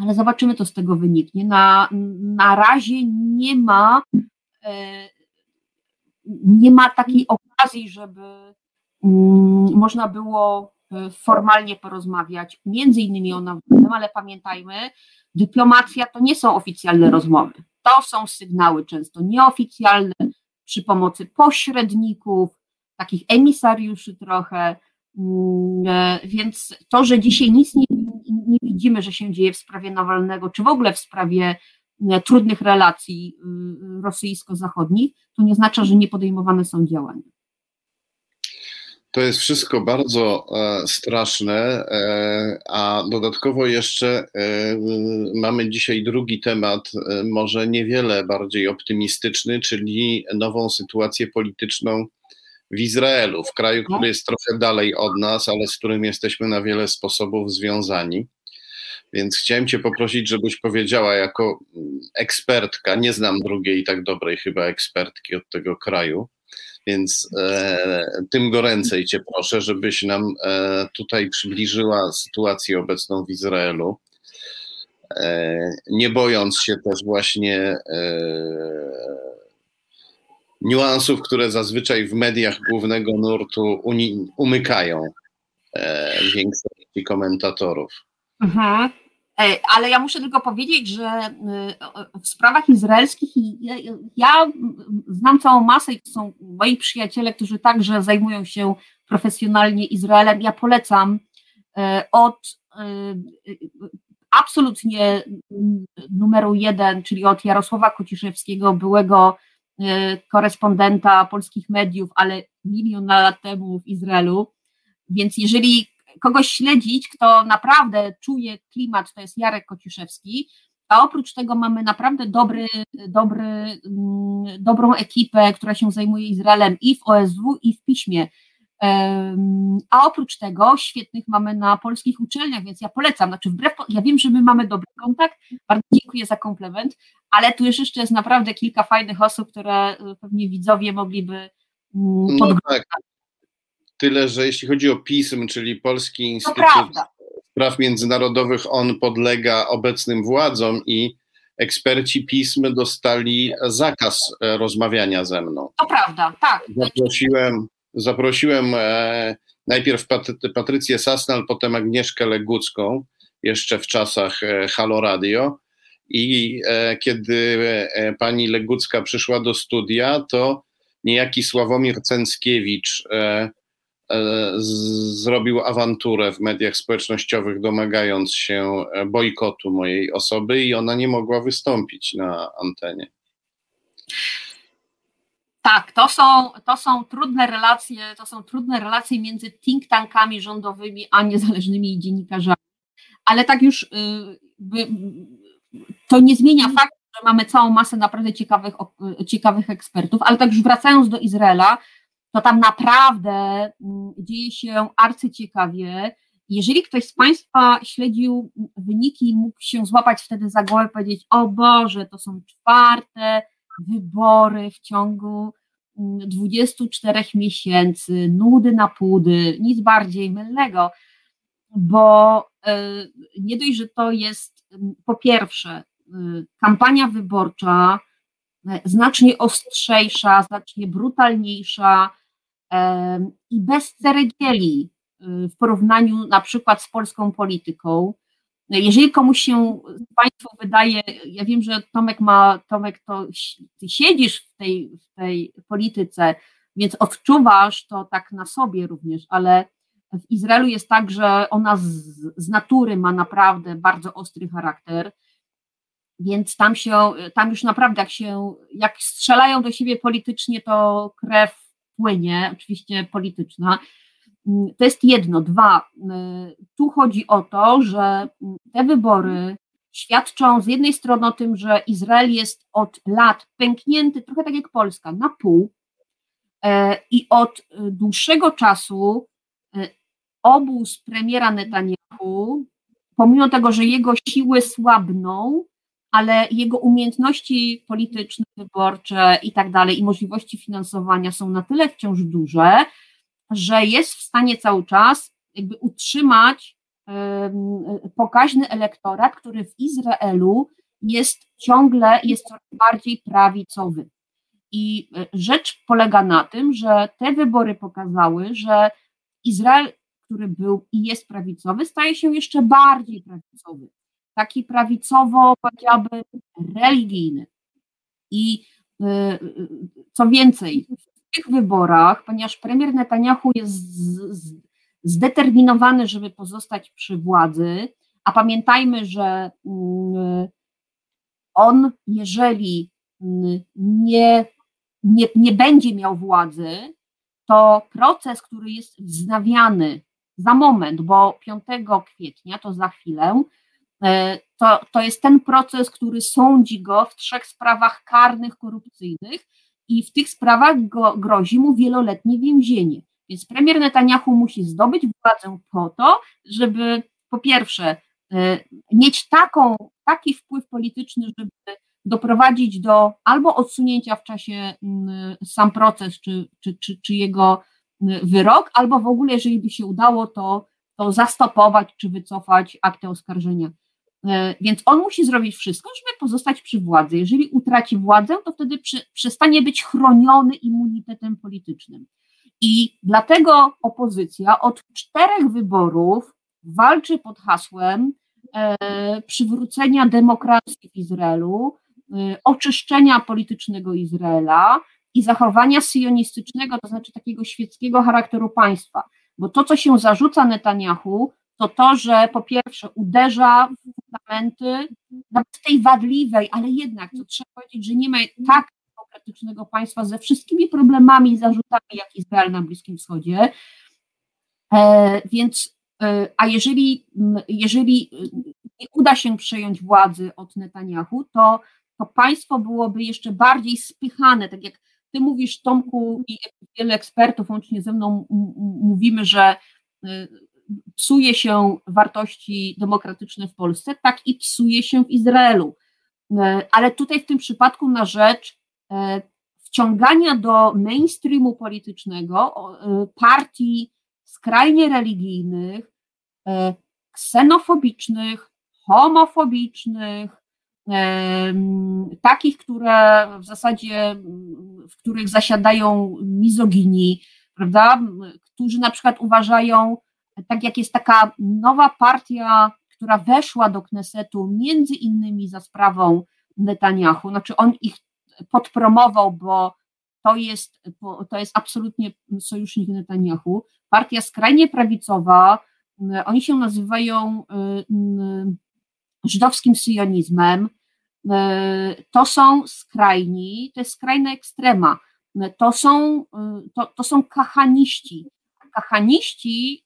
ale zobaczymy, co z tego wyniknie. Na, na razie nie ma, e, nie ma takiej okazji, żeby można było formalnie porozmawiać, między innymi o Nawalnym, ale pamiętajmy, dyplomacja to nie są oficjalne rozmowy, to są sygnały często nieoficjalne przy pomocy pośredników, takich emisariuszy trochę, Więc to, że dzisiaj nic nie, nie widzimy, że się dzieje w sprawie Nawalnego, czy w ogóle w sprawie trudnych relacji rosyjsko-zachodnich, to nie oznacza, że nie podejmowane są działania. To jest wszystko bardzo e, straszne, e, a dodatkowo jeszcze e, mamy dzisiaj drugi temat, może niewiele bardziej optymistyczny, czyli nową sytuację polityczną w Izraelu, w kraju, który jest trochę dalej od nas, ale z którym jesteśmy na wiele sposobów związani. Więc chciałem Cię poprosić, żebyś powiedziała jako ekspertka, nie znam drugiej tak dobrej chyba ekspertki od tego kraju, więc e, tym goręcej Cię proszę, żebyś nam e, tutaj przybliżyła sytuację obecną w Izraelu, e, nie bojąc się też właśnie e, niuansów, które zazwyczaj w mediach głównego nurtu uni- umykają e, większości komentatorów. Mhm. E, ale ja muszę tylko powiedzieć, że e, w sprawach izraelskich ja, znam całą masę i są moi przyjaciele, którzy także zajmują się profesjonalnie Izraelem. Ja polecam e, od absolutnie numeru jeden, czyli od Jarosława Kociszewskiego, byłego korespondenta polskich mediów, ale milion lat temu w Izraelu. Więc jeżeli kogoś śledzić, kto naprawdę czuje klimat, to jest Jarek Kociszewski, a oprócz tego mamy naprawdę dobry, dobry, mm, dobrą ekipę, która się zajmuje Izraelem i w OSW, i w piśmie. A oprócz tego świetnych mamy na polskich uczelniach, więc ja polecam. Znaczy, wbrew, ja wiem, że my mamy dobry kontakt, bardzo dziękuję za komplement, ale tu jeszcze jest naprawdę kilka fajnych osób, które y, pewnie widzowie mogliby podglądać. Mm, no tak. Tyle, że jeśli chodzi o PISM, czyli Polski Instytut Spraw Międzynarodowych, on podlega obecnym władzom i eksperci PISM dostali zakaz e, rozmawiania ze mną. To prawda, tak. Zaprosiłem, zaprosiłem e, najpierw Patrycję Sasnal, potem Agnieszkę Legucką, jeszcze w czasach e, Halo Radio. I kiedy pani Legucka przyszła do studia, to niejaki Sławomir Cęckiewicz, E, zrobił awanturę w mediach społecznościowych, domagając się e, bojkotu mojej osoby, i ona nie mogła wystąpić na antenie. Tak, to są, to są trudne relacje, to są trudne relacje między think tankami rządowymi a niezależnymi dziennikarzami. Ale tak już y, to nie zmienia faktu, że mamy całą masę naprawdę ciekawych, ciekawych ekspertów, ale tak już wracając do Izraela, to tam naprawdę mm, dzieje się arcyciekawie. Jeżeli ktoś z Państwa śledził wyniki, mógł się złapać wtedy za głowę i powiedzieć: O Boże, to są czwarte wybory w ciągu 24 mm, miesięcy, nudy na pudy, nic bardziej mylnego, bo e, nie dość, że to jest mm, po pierwsze e, kampania wyborcza, znacznie ostrzejsza, znacznie brutalniejsza, i bez ceregieli y, w porównaniu na przykład z polską polityką. Jeżeli komuś się Państwu wydaje, ja wiem, że Tomek ma, Tomek, to ty siedzisz w tej, w tej polityce, więc odczuwasz to tak na sobie również, ale w Izraelu jest tak, że ona z, z natury ma naprawdę bardzo ostry charakter, więc tam się, tam już naprawdę jak się, jak strzelają do siebie politycznie, to krew płynie, oczywiście polityczna. To jest jedno. Dwa, tu chodzi o to, że te wybory świadczą z jednej strony o tym, że Izrael jest od lat pęknięty, trochę tak jak Polska, na pół e, i od dłuższego czasu y, obóz premiera Netanyahu, pomimo tego, że jego siły słabną, ale jego umiejętności polityczne, wyborcze i tak dalej, i możliwości finansowania są na tyle wciąż duże, że jest w stanie cały czas jakby utrzymać pokaźny elektorat, który w Izraelu jest ciągle, jest coraz bardziej prawicowy. I e, rzecz polega na tym, że te wybory pokazały, że Izrael, który był i jest prawicowy, staje się jeszcze bardziej prawicowy taki prawicowo, powiedziałabym, religijny. I y, y, co więcej, w tych wyborach, ponieważ premier Netanyahu jest zdeterminowany, żeby pozostać przy władzy, a pamiętajmy, że mm, on, jeżeli mm, nie, nie, nie będzie miał władzy, to proces, który jest wznawiany za moment, bo 5 kwietnia, to za chwilę, to, to jest ten proces, który sądzi go w trzech sprawach karnych, korupcyjnych i w tych sprawach go, grozi mu wieloletnie więzienie. Więc premier Netanyahu musi zdobyć władzę po to, żeby po pierwsze e, mieć taką, taki wpływ polityczny, żeby doprowadzić do albo odsunięcia w czasie sam proces, czy, czy, czy, czy jego wyrok, albo w ogóle, jeżeli by się udało, to, to zastopować czy wycofać aktę oskarżenia. E, więc on musi zrobić wszystko, żeby pozostać przy władzy. Jeżeli utraci władzę, to wtedy przy, przestanie być chroniony immunitetem politycznym. I dlatego opozycja od czterech wyborów walczy pod hasłem e, przywrócenia demokracji w Izraelu, e, oczyszczenia politycznego Izraela i zachowania syjonistycznego, to znaczy takiego świeckiego charakteru państwa. Bo to, co się zarzuca Netanyahu, to to, że po pierwsze uderza w fundamenty nawet tej wadliwej, ale jednak, co trzeba powiedzieć, że nie ma tak demokratycznego państwa ze wszystkimi problemami i zarzutami, jak Izrael na Bliskim Wschodzie. E, więc, e, a jeżeli, jeżeli nie uda się przejąć władzy od Netanyahu, to, to państwo byłoby jeszcze bardziej spychane, tak jak ty mówisz, Tomku, i wiele ekspertów, łącznie ze mną, mówimy, że e, psuje się wartości demokratyczne w Polsce, tak i psuje się w Izraelu. Ale tutaj w tym przypadku na rzecz E, wciągania do mainstreamu politycznego e, partii skrajnie religijnych, e, ksenofobicznych, homofobicznych, takich, które w zasadzie, w których zasiadają mizogini, prawda, którzy na przykład uważają, tak jak jest taka nowa partia, która weszła do Knesetu między innymi za sprawą Netanyahu, znaczy on ich podpromował, bo to jest, to jest absolutnie sojusznik Netanyahu. Partia skrajnie prawicowa, oni się nazywają żydowskim syjonizmem. To są skrajni, to jest skrajna ekstrema. To są, to, to są kahaniści. Kahaniści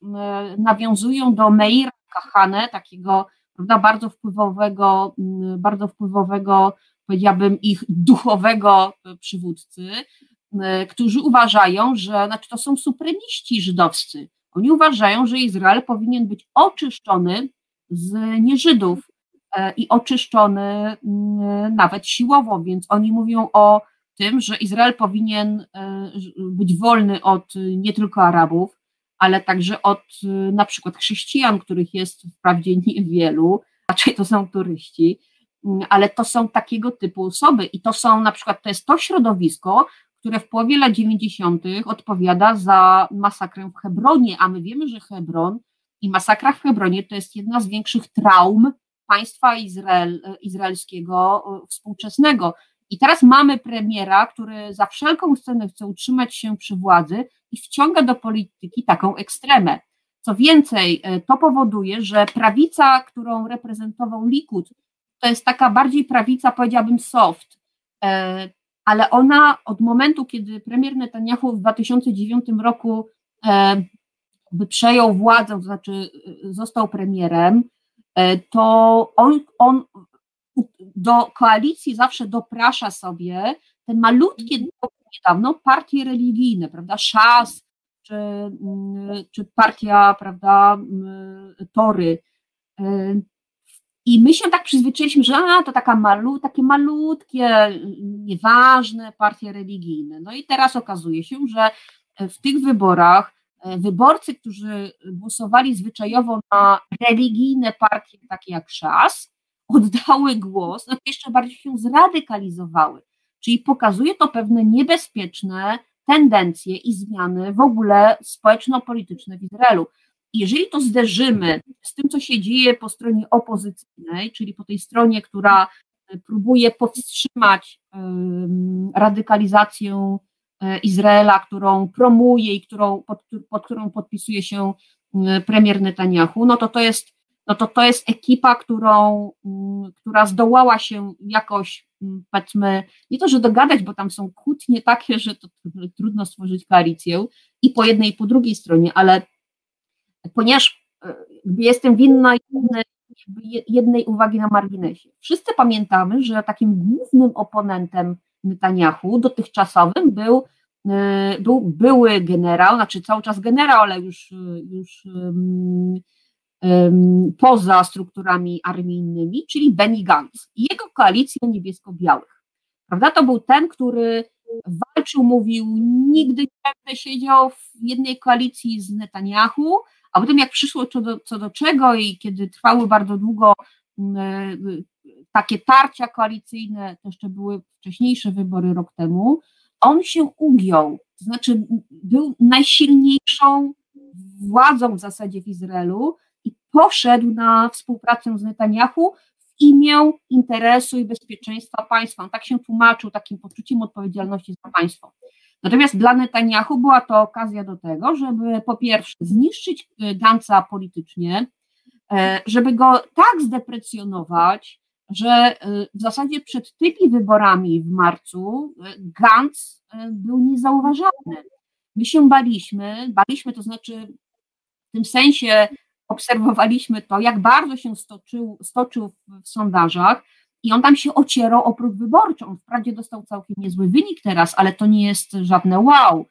nawiązują do Meira Kahane, takiego prawda, bardzo wpływowego, bardzo wpływowego powiedziałabym, ich duchowego e, przywódcy, którzy uważają, że, znaczy to są supremiści żydowscy. Oni uważają, że Izrael powinien być oczyszczony z nieżydów e, i oczyszczony nawet siłowo, więc oni mówią o tym, że Izrael powinien być wolny od nie tylko Arabów, ale także od na przykład chrześcijan, których jest wprawdzie niewielu, raczej to są turyści, ale to są takiego typu osoby i to są na przykład, to jest to środowisko, które w połowie lat 90. odpowiada za masakrę w Hebronie, a my wiemy, że Hebron i masakra w Hebronie to jest jedna z większych traum państwa Izrael, izraelskiego współczesnego. I teraz mamy premiera, który za wszelką cenę chce utrzymać się przy władzy i wciąga do polityki taką ekstremę. Co więcej, e, to powoduje, że prawica, którą reprezentował Likud, to jest taka bardziej prawica, powiedziałabym soft, e, ale ona od momentu, kiedy premier Netanyahu w 2009 roku e, by przejął władzę, to znaczy został premierem, to on, on do koalicji zawsze doprasza sobie te malutkie niedawno partie religijne, prawda, Szas, czy, mm, czy partia, prawda, mm, Tory, i my się tak przyzwyczailiśmy, że a, to taka malu, takie malutkie, nieważne partie religijne. No i teraz okazuje się, że w tych wyborach e, wyborcy, którzy głosowali zwyczajowo na religijne partie takie jak Szas, oddały głos, no jeszcze bardziej się zradykalizowały. Czyli pokazuje to pewne niebezpieczne tendencje i zmiany w ogóle społeczno-polityczne w Izraelu jeżeli to zderzymy z tym, co się dzieje po stronie opozycyjnej, czyli po tej stronie, która e, próbuje powstrzymać radykalizację e, Izraela, którą promuje i którą, pod, pod którą podpisuje się premier Netanyahu, no to to jest, no to to jest ekipa, którą, mm, która zdołała się jakoś, mm, powiedzmy, nie to, że dogadać, bo tam są kłótnie takie, że to trudno stworzyć koalicję i po jednej i po drugiej stronie, ale ponieważ e, jestem winna jednej, uwagi na marginesie. Wszyscy pamiętamy, że takim głównym oponentem Netanyahu dotychczasowym był E, był były generał, znaczy cały czas generał, ale już, już poza strukturami armijnymi, czyli Benny Gantz i jego koalicja niebiesko-białych. Prawda? To był ten, który walczył, mówił, nigdy nie będę siedział w jednej koalicji z Netanyahu, a potem jak przyszło co do, co do czego i kiedy trwały bardzo długo takie tarcia koalicyjne, to jeszcze były wcześniejsze wybory rok temu, on się ugiął, to znaczy był najsilniejszą władzą w zasadzie w Izraelu poszedł na współpracę z Netanyahu w imię interesu i bezpieczeństwa państwa. On tak się tłumaczył, takim poczuciem odpowiedzialności za państwo. Natomiast dla Netanyahu była to okazja do tego, żeby po pierwsze zniszczyć Ganca politycznie, e, żeby go tak zdeprecjonować, że y, w zasadzie przed tymi wyborami w marcu y, Gantz y, był niezauważalny. My się baliśmy, baliśmy, to znaczy w tym sensie obserwowaliśmy to, jak bardzo się stoczył, stoczył w, sondażach i on tam się ocierał o próg wyborczy. On wprawdzie dostał całkiem niezły wynik teraz, ale to nie jest żadne wow.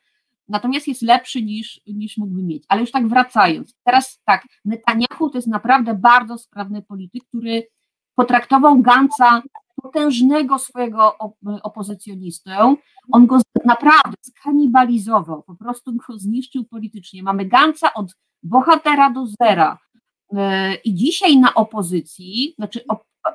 Natomiast jest lepszy niż, niż mógłby mieć. Ale już tak wracając, teraz tak, Netanyahu to jest naprawdę bardzo sprawny polityk, który potraktował Ganca potężnego swojego opozycjonistę, on go naprawdę skanibalizował, po prostu go zniszczył politycznie. Mamy Ganca od bohatera do zera. E, I dzisiaj na opozycji, znaczy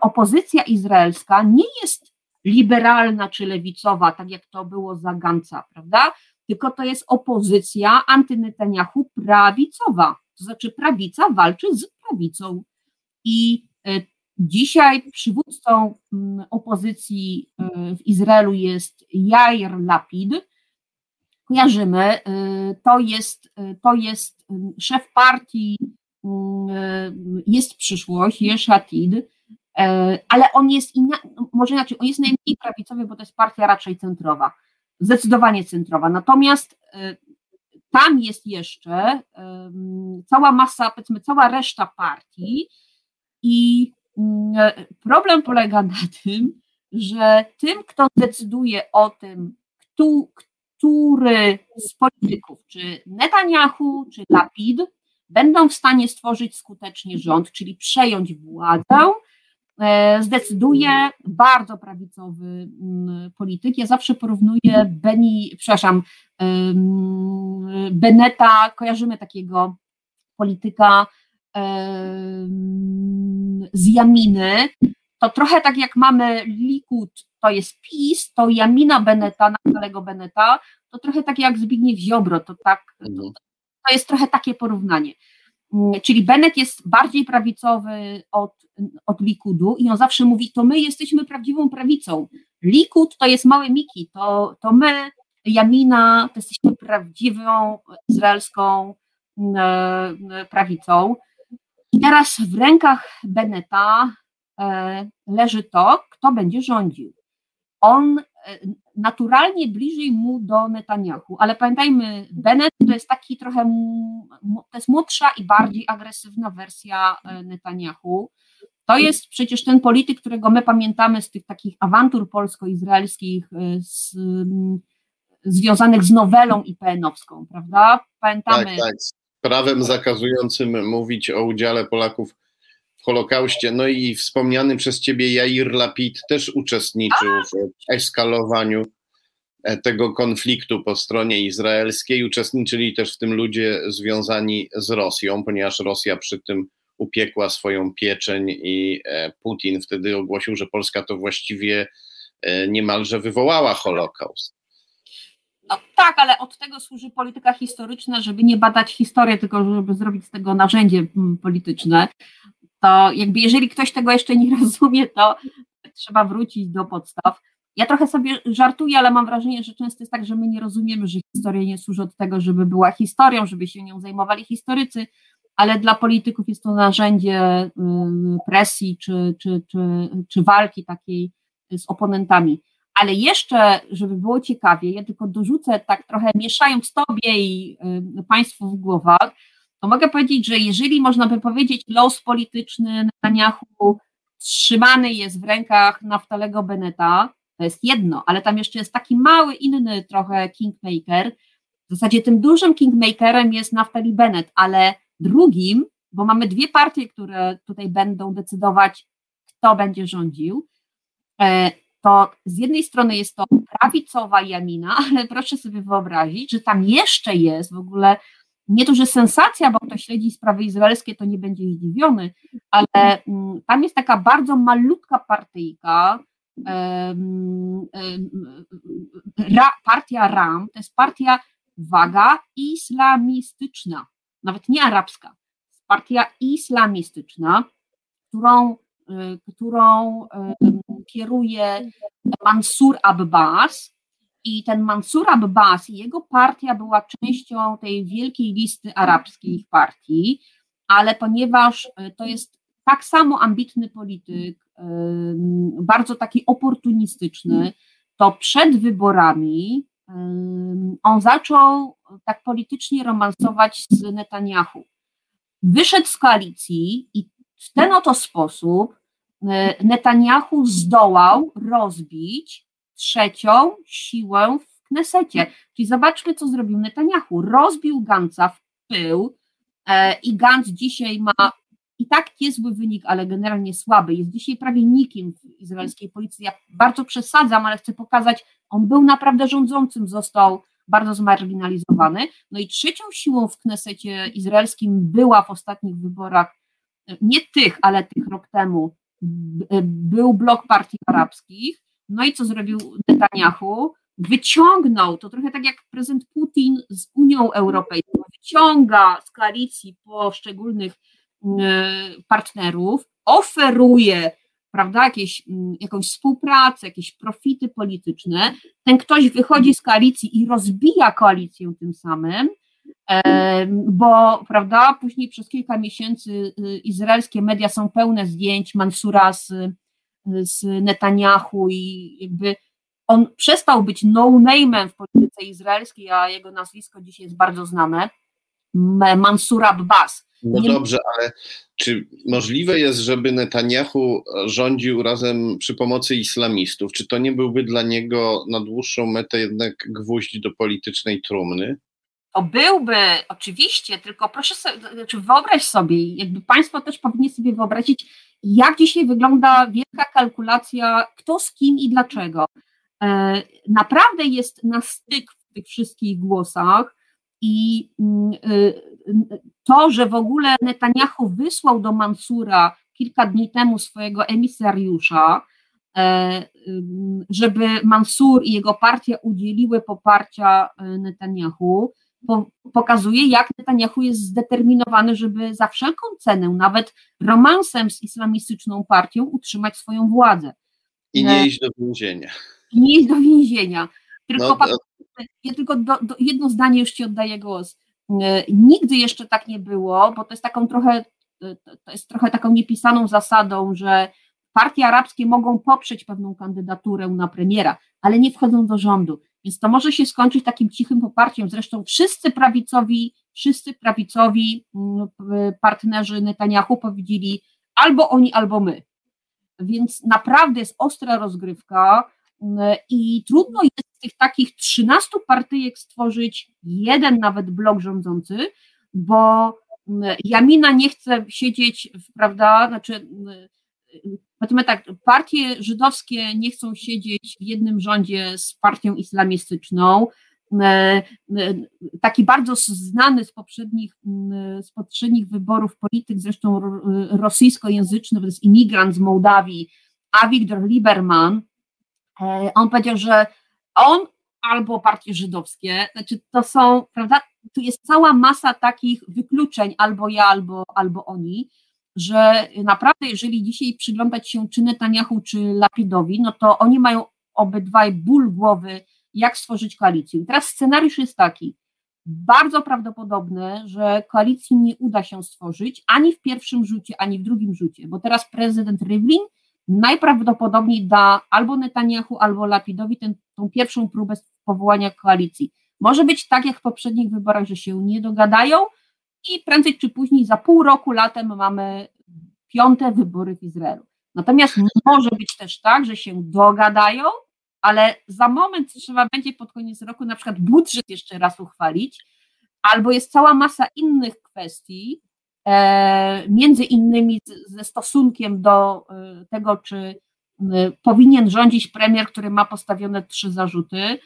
opozycja izraelska nie jest liberalna czy lewicowa, tak jak to było za Ganca, prawda? Tylko to jest opozycja antynetanyahu prawicowa, to znaczy prawica walczy z prawicą. I e, Dzisiaj przywódcą mm, opozycji y, w Izraelu jest Jair Lapid. Kojarzymy, to jest, to jest szef partii Jest Przyszłość, Yesh Atid, ale on jest, inna, może inaczej, on jest najmniej prawicowy, bo to jest partia raczej centrowa, zdecydowanie centrowa. Natomiast tam jest jeszcze cała masa, powiedzmy, cała reszta partii i Mm, problem polega na tym, że tym, kto decyduje o tym, kto, który z polityków, czy Netanyahu, czy Lapid, będą w stanie stworzyć skutecznie rząd, czyli przejąć władzę, e, zdecyduje bardzo prawicowy mm, polityk. Ja zawsze porównuję Beni, przepraszam, Beneta, kojarzymy takiego polityka z Jaminy, to trochę tak jak mamy Likud, to jest PiS, to Jamina Beneta, Natalego Beneta, to trochę tak jak Zbigniew Ziobro, to tak, to, mhm. to jest trochę takie porównanie. Mm, czyli Bennett jest bardziej prawicowy od, od Likudu i on zawsze mówi, to my jesteśmy prawdziwą prawicą. Likud to jest małe Miki, to, to my, Jamina, to jesteśmy prawdziwą izraelską mm, prawicą. I teraz w rękach Beneta e, leży to, kto będzie rządził. On e, naturalnie bliżej mu do Netanyahu, ale pamiętajmy, Bennett to jest taki trochę, to jest młodsza i bardziej agresywna wersja e, Netanyahu. To jest przecież ten polityk, którego my pamiętamy z tych takich awantur polsko-izraelskich z, związanych z nowelą IPN-owską, prawda? Pamiętamy. Tak, tak prawem zakazującym mówić o udziale Polaków Holokauście. No i wspomniany przez ciebie Jair Lapid też uczestniczył w eskalowaniu e, tego konfliktu po stronie izraelskiej. Uczestniczyli też w tym ludzie związani z Rosją, ponieważ Rosja przy tym upiekła swoją pieczeń i e, Putin wtedy ogłosił, że Polska to właściwie e, niemalże wywołała Holokaust. No tak, ale od tego służy polityka historyczna, żeby nie badać historii, tylko żeby zrobić z tego narzędzie mm, polityczne. To jakby jeżeli ktoś tego jeszcze nie rozumie, to trzeba wrócić do podstaw. Ja trochę sobie żartuję, ale mam wrażenie, że często jest tak, że my nie rozumiemy, że historia nie służy od tego, żeby była historią, żeby się nią zajmowali historycy, ale dla polityków jest to narzędzie presji czy, czy, czy, czy walki takiej z oponentami. Ale jeszcze, żeby było ciekawie, ja tylko dorzucę tak trochę mieszając Tobie i Państwu w głowach, to mogę powiedzieć, że jeżeli można by powiedzieć los polityczny Netanyahu trzymany jest w rękach Naftalego Beneta, to jest jedno, ale tam jeszcze jest taki mały, inny trochę kingmaker. W zasadzie tym dużym kingmakerem jest Naftali Bennett, ale drugim, bo mamy dwie partie, które tutaj będą decydować, kto będzie rządził, e, to z jednej strony jest to prawicowa Jamina, ale proszę sobie wyobrazić, że tam jeszcze jest w ogóle nie to, że sensacja, bo kto śledzi sprawy izraelskie, to nie będzie zdziwiony, ale mm, tam jest taka bardzo malutka partyjka, partia RAM, to jest partia, uwaga, islamistyczna, nawet nie arabska, partia islamistyczna, którą, y, którą kieruje Mansur Abbas, i ten Mansur Abbas i jego partia była częścią tej wielkiej listy arabskich partii, ale ponieważ e, to jest tak samo ambitny polityk, bardzo taki oportunistyczny, to przed wyborami on zaczął tak politycznie romansować z Netanyahu. Wyszedł z koalicji i w ten oto sposób e, Netanyahu zdołał rozbić trzecią siłę w Knesecie. Czyli zobaczmy, co zrobił Netanyahu. Rozbił Ganca w pył e, i Gantz dzisiaj ma i tak niezły wynik, ale generalnie słaby. Jest dzisiaj prawie nikim w izraelskiej policji. Ja bardzo przesadzam, ale chcę pokazać, on był naprawdę rządzącym, został bardzo zmarginalizowany. No i trzecią siłą w Knesecie izraelskim była w ostatnich wyborach, e, nie tych, ale tych rok temu, e, był blok partii arabskich, no i co zrobił Netanyahu? Wyciągnął, to trochę tak jak prezydent Putin z Unią Europejską, wyciąga z koalicji poszczególnych mm, partnerów, oferuje prawda, jakieś, mm, jakąś współpracę, jakieś profity polityczne, ten ktoś wychodzi z koalicji i rozbija koalicję tym samym, bo prawda, później przez kilka miesięcy y, izraelskie media są pełne zdjęć Mansura z z Netanyahu i jakby on przestał być no-name'em w polityce izraelskiej, a jego nazwisko dzisiaj jest bardzo znane, Mansur Abbas. No Nie... dobrze, ale czy możliwe jest, żeby Netanyahu rządził razem przy pomocy islamistów? Czy to nie byłby dla niego na dłuższą metę jednak gwóźdź do politycznej trumny? To byłby, oczywiście, tylko proszę sobie, znaczy wyobraź sobie, jakby Państwo też powinni sobie wyobrazić, jak dzisiaj wygląda wielka kalkulacja, kto z kim i dlaczego. E, naprawdę jest na styk w tych wszystkich głosach i mm, e, to, że w ogóle Netanyahu wysłał do Mansura kilka dni temu swojego emisariusza, e, żeby Mansur i jego partia udzieliły poparcia Netanyahu, po, pokazuje, jak Netanyahu jest zdeterminowany, żeby za wszelką cenę, nawet romansem z islamistyczną partią, utrzymać swoją władzę. I nie e, iść do więzienia. I nie iść do więzienia. Tylko, no, ja tylko do, do, jedno zdanie już Ci oddaję głos. E, nigdy jeszcze tak nie było, bo to jest taką trochę, e, to jest trochę taką niepisaną zasadą, że partie arabskie mogą poprzeć pewną kandydaturę na premiera, ale nie wchodzą do rządu. Więc to może się skończyć takim cichym poparciem. Zresztą wszyscy prawicowi, wszyscy prawicowi mm, partnerzy Netanyahu powiedzieli albo oni, albo my. Więc naprawdę jest ostra rozgrywka mm, i trudno jest z tych takich 13 partyjek stworzyć jeden nawet blok rządzący, bo mm, Jamina nie chce siedzieć, prawda, znaczy Powiedzmy tak, partie żydowskie nie chcą siedzieć w jednym rządzie z partią islamistyczną. E, e, taki bardzo znany z poprzednich, z poprzednich wyborów polityk, zresztą rosyjskojęzyczny, to jest imigrant z Mołdawii, Avigdor Lieberman, e, on powiedział, że on albo partie żydowskie, znaczy to są, prawda, tu jest cała masa takich wykluczeń, albo ja, albo, albo oni, że naprawdę, jeżeli dzisiaj przyglądać się czy Netanyahu, czy Lapidowi, no to oni mają obydwaj ból głowy, jak stworzyć koalicję. I teraz scenariusz jest taki, bardzo prawdopodobne, że koalicji nie uda się stworzyć ani w pierwszym rzucie, ani w drugim rzucie, bo teraz prezydent Rivlin najprawdopodobniej da albo Netanyahu, albo Lapidowi tę pierwszą próbę powołania koalicji. Może być tak jak w poprzednich wyborach, że się nie dogadają i prędzej czy później za pół roku, latem mamy piąte wybory w Izraelu. Natomiast może być też tak, że się dogadają, ale za moment trzeba będzie pod koniec roku na przykład budżet jeszcze raz uchwalić, albo jest cała masa innych kwestii, e, między innymi ze stosunkiem do e, tego, czy powinien rządzić premier, który ma postawione trzy zarzuty.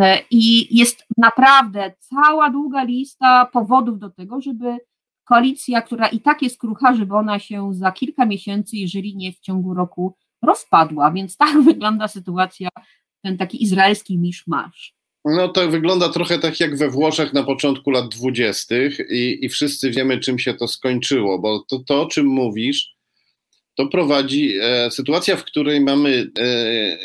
E, I jest naprawdę cała długa lista powodów do tego, żeby koalicja, która i tak jest krucha, żeby ona się za kilka miesięcy, jeżeli nie w ciągu roku, rozpadła. Więc tak wygląda sytuacja, ten taki izraelski miszmasz. No to wygląda trochę tak jak we Włoszech na początku lat dwudziestych i, wszyscy wiemy, czym się to skończyło, bo to, to o czym mówisz, to prowadzi e, sytuacja, w której mamy e,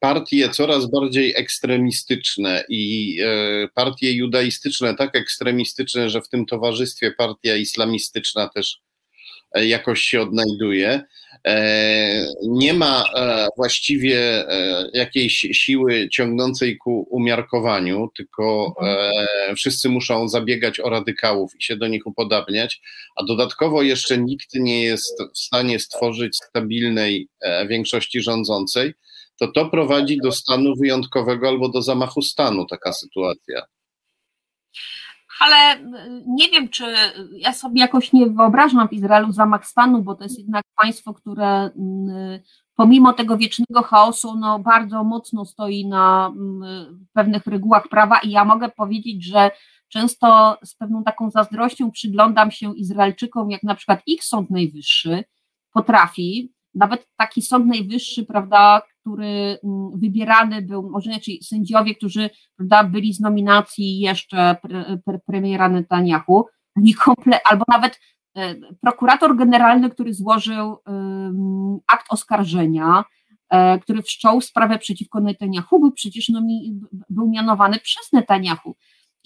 partie coraz bardziej ekstremistyczne i e, partie judaistyczne tak ekstremistyczne, że w tym towarzystwie partia islamistyczna też e, jakoś się odnajduje. E, nie ma e, właściwie e, jakiejś siły ciągnącej ku umiarkowaniu, tylko wszyscy muszą zabiegać o radykałów i się do nich upodabniać, a dodatkowo jeszcze nikt nie jest w stanie stworzyć stabilnej większości rządzącej, to to prowadzi do stanu wyjątkowego albo do zamachu stanu taka sytuacja ale y, nie wiem, czy ja sobie jakoś nie wyobrażam w Izraelu zamach stanu, bo to jest jednak państwo, które y, pomimo tego wiecznego chaosu, no bardzo mocno stoi na y, pewnych regułach prawa. I ja mogę powiedzieć, że często z pewną taką zazdrością przyglądam się Izraelczykom, jak na przykład ich Sąd Najwyższy potrafi, nawet taki Sąd Najwyższy, prawda, który mm, wybierany był, może inaczej, znaczy sędziowie, którzy prawda, byli z nominacji jeszcze pre, pre, premiera Netanyahu, oni komple, albo nawet e, prokurator generalny, który złożył akt oskarżenia, e, który wszczął sprawę przeciwko Netanyahu, był przecież nomi, był mianowany przez Netanyahu.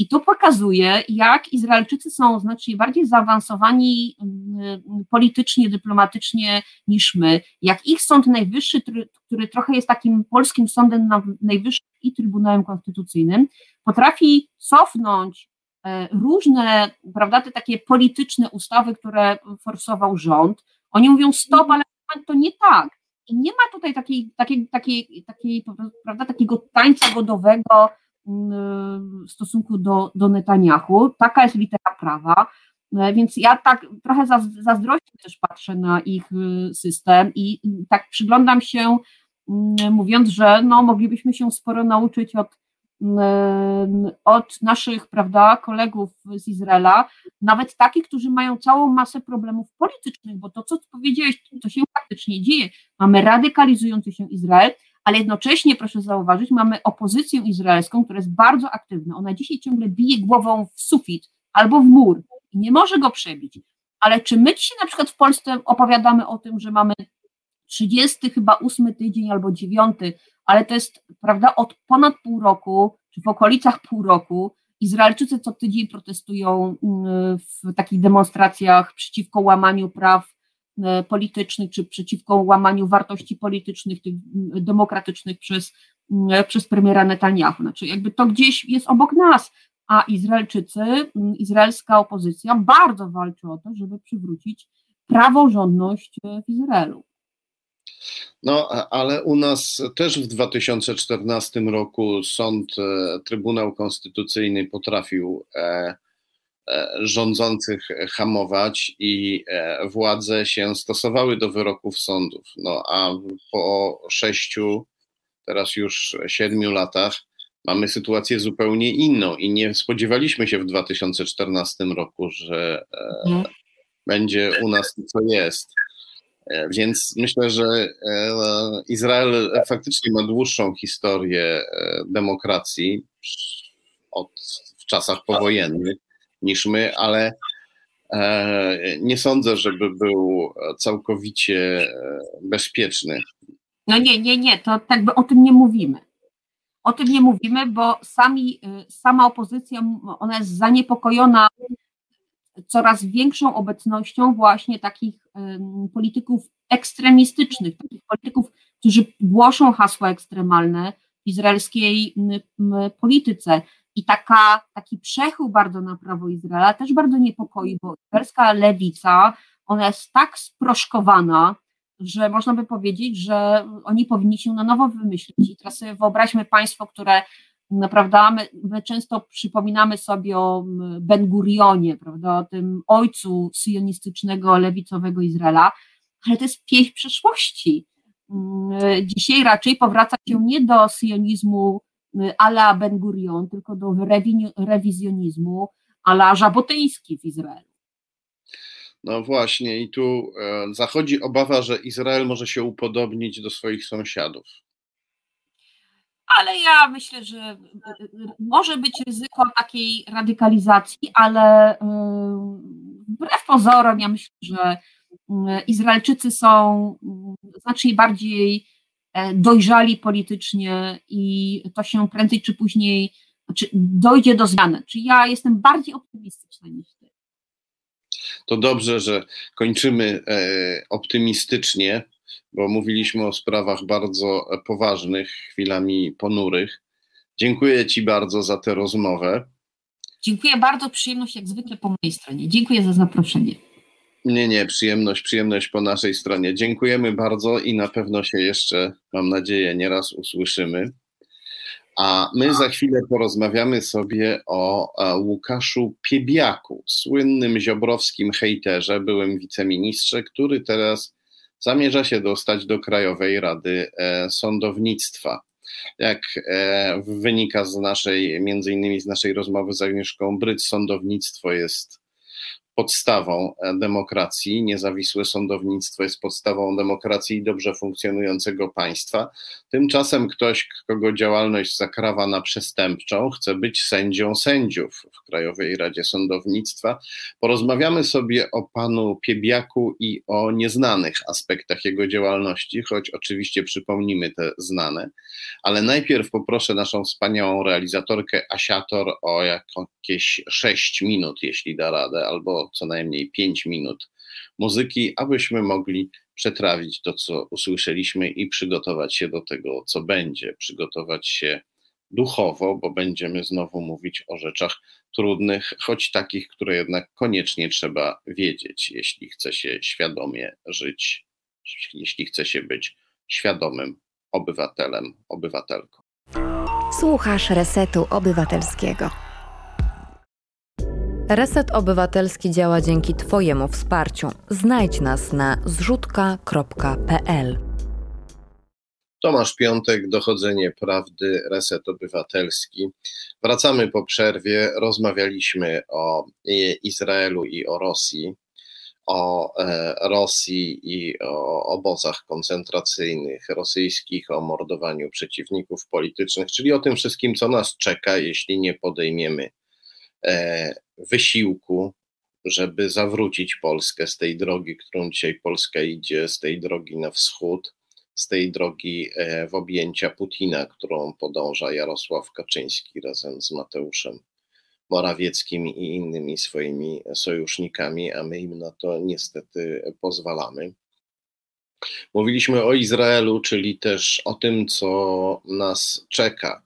I to pokazuje, jak Izraelczycy są znacznie bardziej zaawansowani mm, politycznie, dyplomatycznie niż my, jak ich Sąd Najwyższy, który, który trochę jest takim polskim Sądem Najwyższym i Trybunałem Konstytucyjnym, potrafi cofnąć e, różne, prawda, te takie polityczne ustawy, które forsował rząd. Oni mówią stop, ale to nie tak. I nie ma tutaj takiej, takiej, takiej, takiej prawda, takiego tańca godowego, w stosunku do, do Netanyahu. Taka jest litera prawa. E, więc ja tak trochę zazdrośnie też patrzę na ich y, system i tak przyglądam się, mm, mówiąc, że no, moglibyśmy się sporo nauczyć od, mm, od naszych prawda, kolegów z Izraela, nawet takich, którzy mają całą masę problemów politycznych, bo to, co powiedziałeś, to się faktycznie dzieje. Mamy radykalizujący się Izrael, ale jednocześnie, proszę zauważyć, mamy opozycję izraelską, która jest bardzo aktywna. Ona dzisiaj ciągle bije głową w sufit albo w mur i nie może go przebić. Ale czy my dzisiaj na przykład w Polsce opowiadamy o tym, że mamy 30 chyba 8 tydzień albo 9, ale to jest, prawda, od ponad pół roku, czy w okolicach pół roku, Izraelczycy co tydzień protestują mm, w takich demonstracjach przeciwko łamaniu praw politycznych, czy przeciwko łamaniu wartości politycznych, tych demokratycznych przez, przez premiera Netanyahu. Znaczy, jakby to gdzieś jest obok nas, a Izraelczycy, izraelska opozycja bardzo walczy o to, żeby przywrócić praworządność w Izraelu. No, ale u nas też w 2014 roku sąd, e, Trybunał Konstytucyjny potrafił e, E, rządzących hamować i e, władze się stosowały do wyroków sądów. No a po sześciu, teraz już siedmiu latach mamy sytuację zupełnie inną i nie spodziewaliśmy się w 2014 roku, że mhm. będzie u nas to, co jest. Więc myślę, że Izrael faktycznie ma dłuższą historię demokracji od w czasach powojennych niż my, ale e, nie sądzę, żeby był całkowicie e, bezpieczny. No nie, nie, nie, to tak by o tym nie mówimy. o tym nie mówimy, bo sami, sama opozycja, ona jest zaniepokojona coraz większą obecnością właśnie takich polityków ekstremistycznych, takich polityków, którzy głoszą hasła ekstremalne w izraelskiej polityce. I taka, taki przechył bardzo na prawo Izraela też bardzo niepokoi, bo izraelska lewica, ona jest tak sproszkowana, że można by powiedzieć, że oni powinni się na nowo wymyślić. I teraz sobie wyobraźmy państwo, które naprawdę my, my, często przypominamy sobie o Ben Gurionie, prawda, o tym ojcu syjonistycznego, lewicowego Izraela, ale to jest pieśń przeszłości. Dzisiaj raczej powraca się nie do syjonizmu ala Ben Gurion, tylko do rewizjonizmu ala żabotyński w Izraelu. No właśnie, i tu e, zachodzi obawa, że Izrael może się upodobnić do swoich sąsiadów. Ale ja myślę, że y, y, może być ryzyko takiej radykalizacji, ale wbrew pozorom, ja myślę, że Izraelczycy są znacznie bardziej e, dojrzali politycznie i to się prędzej czy później znaczy dojdzie do zmiany. Czy ja jestem bardziej optymistyczna niż ty? To dobrze, że kończymy e, optymistycznie, bo mówiliśmy o sprawach bardzo poważnych, chwilami ponurych. Dziękuję Ci bardzo za tę rozmowę. Dziękuję bardzo, przyjemność jak zwykle po mojej stronie. Dziękuję za zaproszenie. Nie, nie, przyjemność, przyjemność po naszej stronie. Dziękujemy bardzo i na pewno się jeszcze, mam nadzieję, nieraz usłyszymy. A my za chwilę porozmawiamy sobie o Łukaszu Piebiaku, słynnym ziobrowskim hejterze, byłym wiceministrze, który teraz zamierza się dostać do Krajowej Rady e, Sądownictwa. Jak e, wynika z naszej, między innymi z naszej rozmowy z Agnieszką Bryc, sądownictwo jest podstawą e, demokracji. Niezawisłe sądownictwo jest podstawą demokracji i dobrze funkcjonującego państwa. Tymczasem ktoś, kogo działalność zakrawa na przestępczą, chce być sędzią sędziów w Krajowej Radzie Sądownictwa. Porozmawiamy sobie o panu Piebiaku i o nieznanych aspektach jego działalności, choć oczywiście przypomnimy te znane. Ale najpierw poproszę naszą wspaniałą realizatorkę Asiator o jakieś 6 minut, jeśli da radę, albo co najmniej 5 minut muzyki, abyśmy mogli przetrawić to, co usłyszeliśmy i przygotować się do tego, co będzie, przygotować się duchowo, bo będziemy znowu mówić o rzeczach trudnych, choć takich, które jednak koniecznie trzeba wiedzieć, jeśli chce się świadomie żyć, jeśli chce się być świadomym obywatelem, obywatelką. Słuchasz Resetu Obywatelskiego. Reset Obywatelski działa dzięki Twojemu wsparciu. Znajdź nas na zrzutka.pl. Tomasz Piątek, Dochodzenie Prawdy, Reset Obywatelski. Wracamy po przerwie. Rozmawialiśmy o Izraelu i o Rosji, o e, Rosji i o obozach koncentracyjnych rosyjskich, o mordowaniu przeciwników politycznych, czyli o tym wszystkim, co nas czeka, jeśli nie podejmiemy E, wysiłku, żeby zawrócić Polskę z tej drogi, którą dzisiaj Polska idzie, z tej drogi na wschód, z tej drogi e, w objęcia Putina, którą podąża Jarosław Kaczyński razem z Mateuszem Morawieckim i innymi swoimi sojusznikami, a my im na to niestety pozwalamy. Mówiliśmy o Izraelu, czyli też o tym, co nas czeka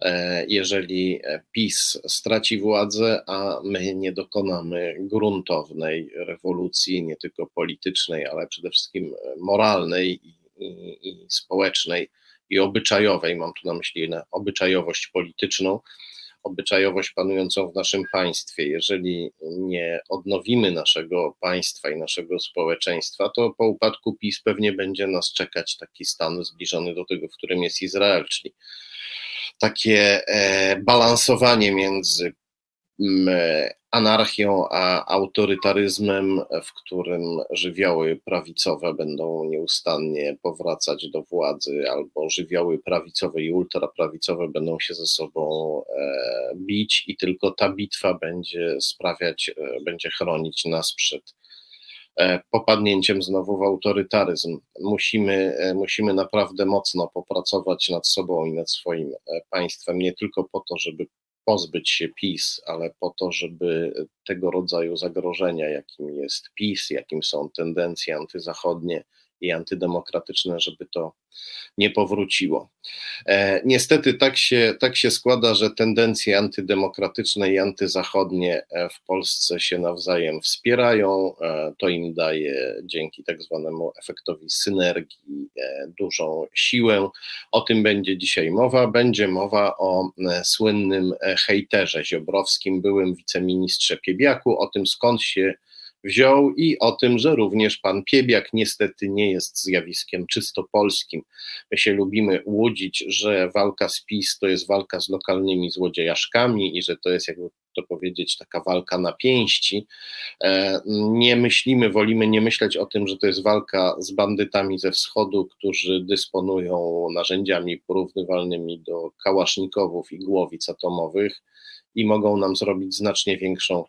E, jeżeli PiS straci władzę, a my nie dokonamy gruntownej rewolucji, nie tylko politycznej, ale przede wszystkim moralnej i, i, i społecznej i obyczajowej, mam tu na myśli obyczajowość polityczną, obyczajowość panującą w naszym państwie. Jeżeli nie odnowimy naszego państwa i naszego społeczeństwa, to po upadku PiS pewnie będzie nas czekać taki stan zbliżony do tego, w którym jest Izrael, czyli takie e, balansowanie między anarchią a autorytaryzmem, w którym żywioły prawicowe będą nieustannie powracać do władzy, albo żywioły prawicowe i ultraprawicowe będą się ze sobą e, bić, i tylko ta bitwa będzie sprawiać, będzie chronić nas przed popadnięciem znowu w autorytaryzm. Musimy, musimy naprawdę mocno popracować nad sobą i nad swoim państwem, nie tylko po to, żeby pozbyć się PiS, ale po to, żeby tego rodzaju zagrożenia, jakim jest PiS, jakim są tendencje antyzachodnie, i antydemokratyczne, żeby to nie powróciło. E, niestety tak się, tak się składa, że tendencje antydemokratyczne i antyzachodnie e, w Polsce się nawzajem wspierają. E, to im daje dzięki tak zwanemu efektowi synergii dużą siłę. O tym będzie dzisiaj mowa. Będzie mowa o słynnym hejterze ziobrowskim, byłym wiceministrze Piebiaku, o tym skąd się wziął i o tym, że również pan Piebiak niestety nie jest zjawiskiem czysto polskim. My się lubimy łudzić, że walka z PiS to jest walka z lokalnymi złodziejaszkami i że to jest jakby to powiedzieć taka walka na pięści. E, nie myślimy, wolimy nie myśleć o tym, że to jest walka z bandytami ze wschodu, którzy dysponują narzędziami porównywalnymi do kałasznikowów i głowic atomowych i mogą nam zrobić znacznie większą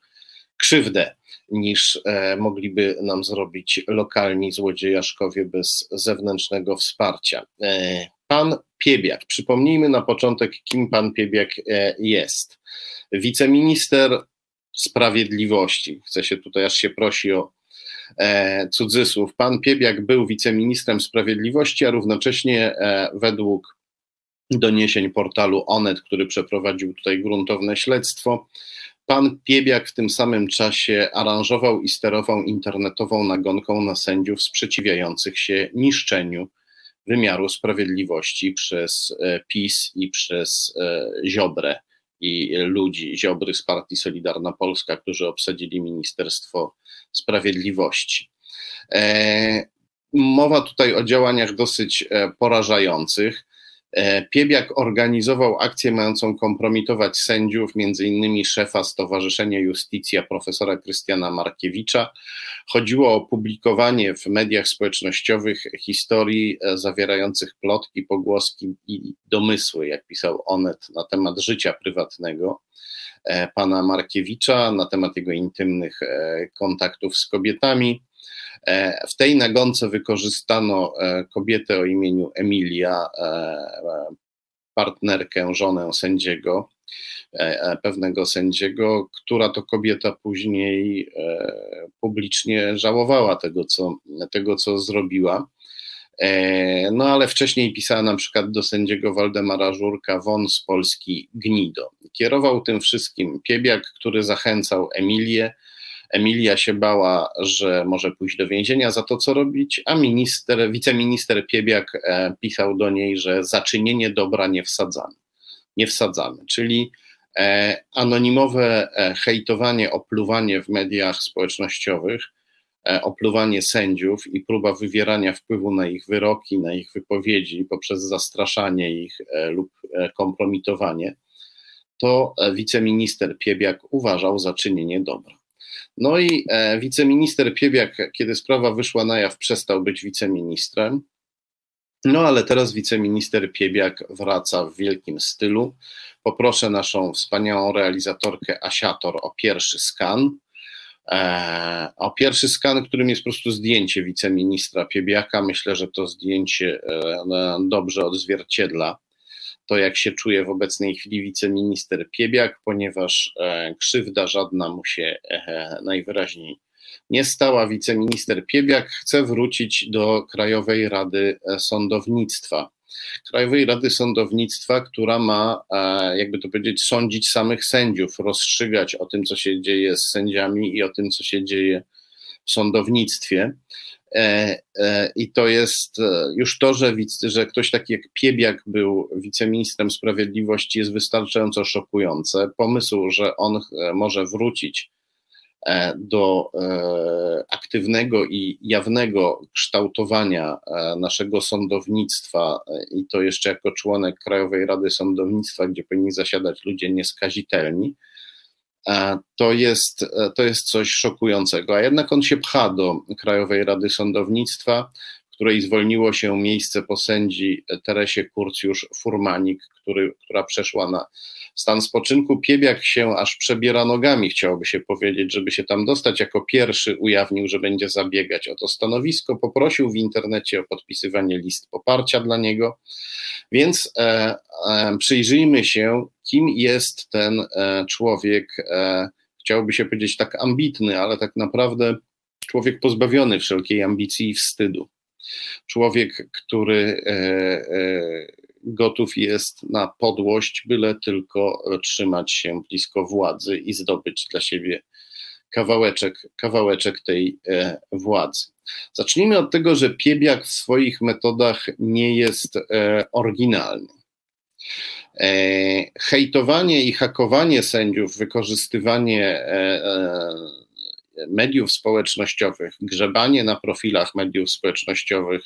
krzywdę niż e, mogliby nam zrobić lokalni złodziejaszkowie bez zewnętrznego wsparcia. E, pan Piebiak, przypomnijmy na początek, kim pan Piebiak e, jest. Wiceminister Sprawiedliwości, chcę się tutaj, aż się prosi o cudzysłów. Pan Piebiak był wiceministrem sprawiedliwości, a równocześnie według doniesień portalu Onet, który przeprowadził tutaj gruntowne śledztwo, Pan Piebiak w tym samym czasie aranżował i sterował internetową nagonką na sędziów sprzeciwiających się niszczeniu wymiaru sprawiedliwości przez e, PiS i przez e, Ziobrę i ludzi Ziobry z partii Solidarna Polska, którzy obsadzili Ministerstwo Sprawiedliwości. E, mowa tutaj o działaniach dosyć porażających. E, Piebiak organizował akcję mającą kompromitować sędziów, innymi szefa Stowarzyszenia Justicja profesora Krystiana Markiewicza. Chodziło o publikowanie w mediach społecznościowych historii e, zawierających plotki, pogłoski i domysły, jak pisał Onet, na temat życia prywatnego e, pana Markiewicza, na temat jego intymnych kontaktów z kobietami. E, w tej nagonce wykorzystano e, kobietę o imieniu Emilia, e, partnerkę, żonę sędziego, pewnego sędziego, która to kobieta później publicznie żałowała tego, co, tego, co zrobiła. No ale wcześniej pisała na przykład do sędziego Waldemara Żurka won z Polski gnido. Kierował tym wszystkim Piebiak, który zachęcał Emilię Emilia się bała, że może pójść do więzienia za to, co robić, a minister, wiceminister Piebiak e, pisał do niej, że za czynienie dobra nie wsadzamy. Nie wsadzamy, czyli e, anonimowe e, hejtowanie, opluwanie w mediach społecznościowych, opluwanie sędziów i próba wywierania wpływu na ich wyroki, na ich wypowiedzi poprzez zastraszanie ich lub kompromitowanie, to wiceminister Piebiak uważał za czynienie dobra. No i e, wiceminister Piebiak, kiedy sprawa wyszła na jaw, przestał być wiceministrem. No ale teraz wiceminister Piebiak wraca w wielkim stylu. Poproszę naszą wspaniałą realizatorkę Asiator o pierwszy skan. E, o pierwszy skan, którym jest po prostu zdjęcie wiceministra Piebiaka. Myślę, że to zdjęcie e, dobrze odzwierciedla to, jak się czuje w obecnej chwili wiceminister Piebiak, ponieważ e, krzywda żadna mu się e, najwyraźniej nie stała. Wiceminister Piebiak chce wrócić do Krajowej Rady e, Sądownictwa. Krajowej Rady Sądownictwa, która ma, jakby to powiedzieć, sądzić samych sędziów, rozstrzygać o tym, co się dzieje z sędziami i o tym, co się dzieje w sądownictwie. E, e, I to jest e, już to, że, że ktoś taki jak Piebiak był wiceministrem sprawiedliwości, jest wystarczająco szokujące. Pomysł, że on może wrócić do aktywnego i jawnego kształtowania naszego sądownictwa, i to jeszcze jako członek Krajowej Rady Sądownictwa, gdzie powinni zasiadać ludzie nieskazitelni to jest, e, to jest coś szokującego. A jednak on się pcha do Krajowej Rady Sądownictwa, której zwolniło się miejsce po sędzi Teresie Kurcjusz-Furmanik, która przeszła na stan spoczynku. Piebiak się aż przebiera nogami, chciałoby się powiedzieć, żeby się tam dostać. Jako pierwszy ujawnił, że będzie zabiegać o to stanowisko. Poprosił w internecie o podpisywanie list poparcia dla niego. Więc e, e, przyjrzyjmy się, kim jest ten e, człowiek, e, chciałoby się powiedzieć tak ambitny, ale tak naprawdę człowiek pozbawiony wszelkiej ambicji i wstydu. Człowiek, który e, e, gotów jest na podłość, byle tylko trzymać się blisko władzy i zdobyć dla siebie kawałeczek, kawałeczek tej e, władzy. Zacznijmy od tego, że Piebiak w swoich metodach nie jest oryginalny. Hejtowanie i hakowanie sędziów, wykorzystywanie mediów społecznościowych, grzebanie na profilach mediów społecznościowych,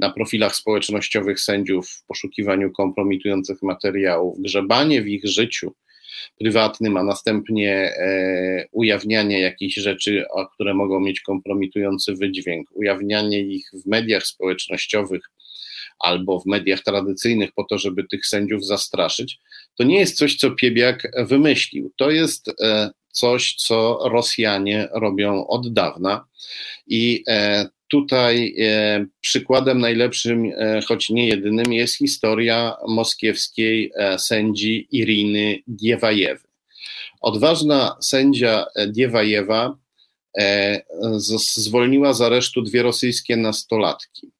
na profilach społecznościowych sędziów w poszukiwaniu kompromitujących materiałów, grzebanie w ich życiu prywatnym, a następnie e, ujawnianie jakichś rzeczy, które mogą mieć kompromitujący wydźwięk, ujawnianie ich w mediach społecznościowych albo w mediach tradycyjnych po to, żeby tych sędziów zastraszyć, to nie jest coś, co Piebiak wymyślił. To jest e, coś, co Rosjanie robią od dawna. I e, tutaj e, przykładem najlepszym, e, choć nie jedynym, jest historia moskiewskiej sędzi Iriny Diewajewy. Odważna sędzia Diewajewa zwolniła z aresztu dwie rosyjskie nastolatki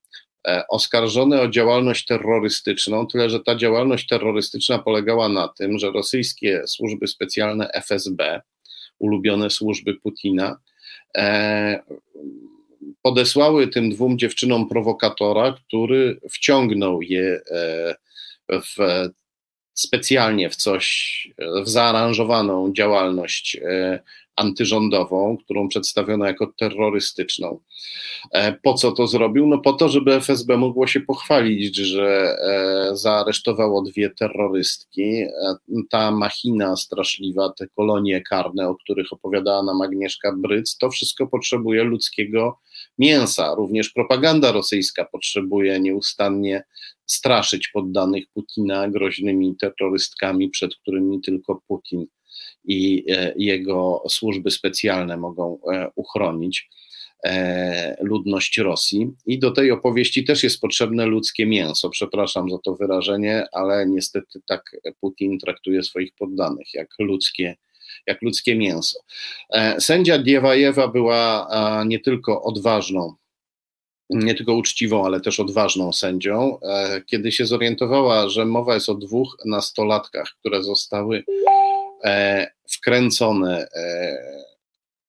oskarżone o działalność terrorystyczną, tyle że ta działalność terrorystyczna polegała na tym, że rosyjskie służby specjalne FSB ulubione służby Putina, e, podesłały tym dwóm dziewczynom prowokatora, który wciągnął je e, w, specjalnie w coś, w zaaranżowaną działalność e, antyrządową, którą przedstawiono jako terrorystyczną. E, po co to zrobił? No po to, żeby FSB mogło się pochwalić, że e, zaaresztowało dwie terrorystki. E, ta machina straszliwa, te kolonie karne, o których opowiadała nam Agnieszka Bryc, to wszystko potrzebuje ludzkiego mięsa. Również propaganda rosyjska potrzebuje nieustannie straszyć poddanych Putina groźnymi terrorystkami, przed którymi tylko Putin i jego służby specjalne mogą uchronić. E, ludność Rosji. I do tej opowieści też jest potrzebne ludzkie mięso. Przepraszam za to wyrażenie, ale niestety tak Putin traktuje swoich poddanych, jak ludzkie, jak ludzkie mięso. E, sędzia Diewajewa była nie tylko odważną, nie tylko uczciwą, ale też odważną sędzią. E, kiedy się zorientowała, że mowa jest o dwóch nastolatkach, które zostały wkręcone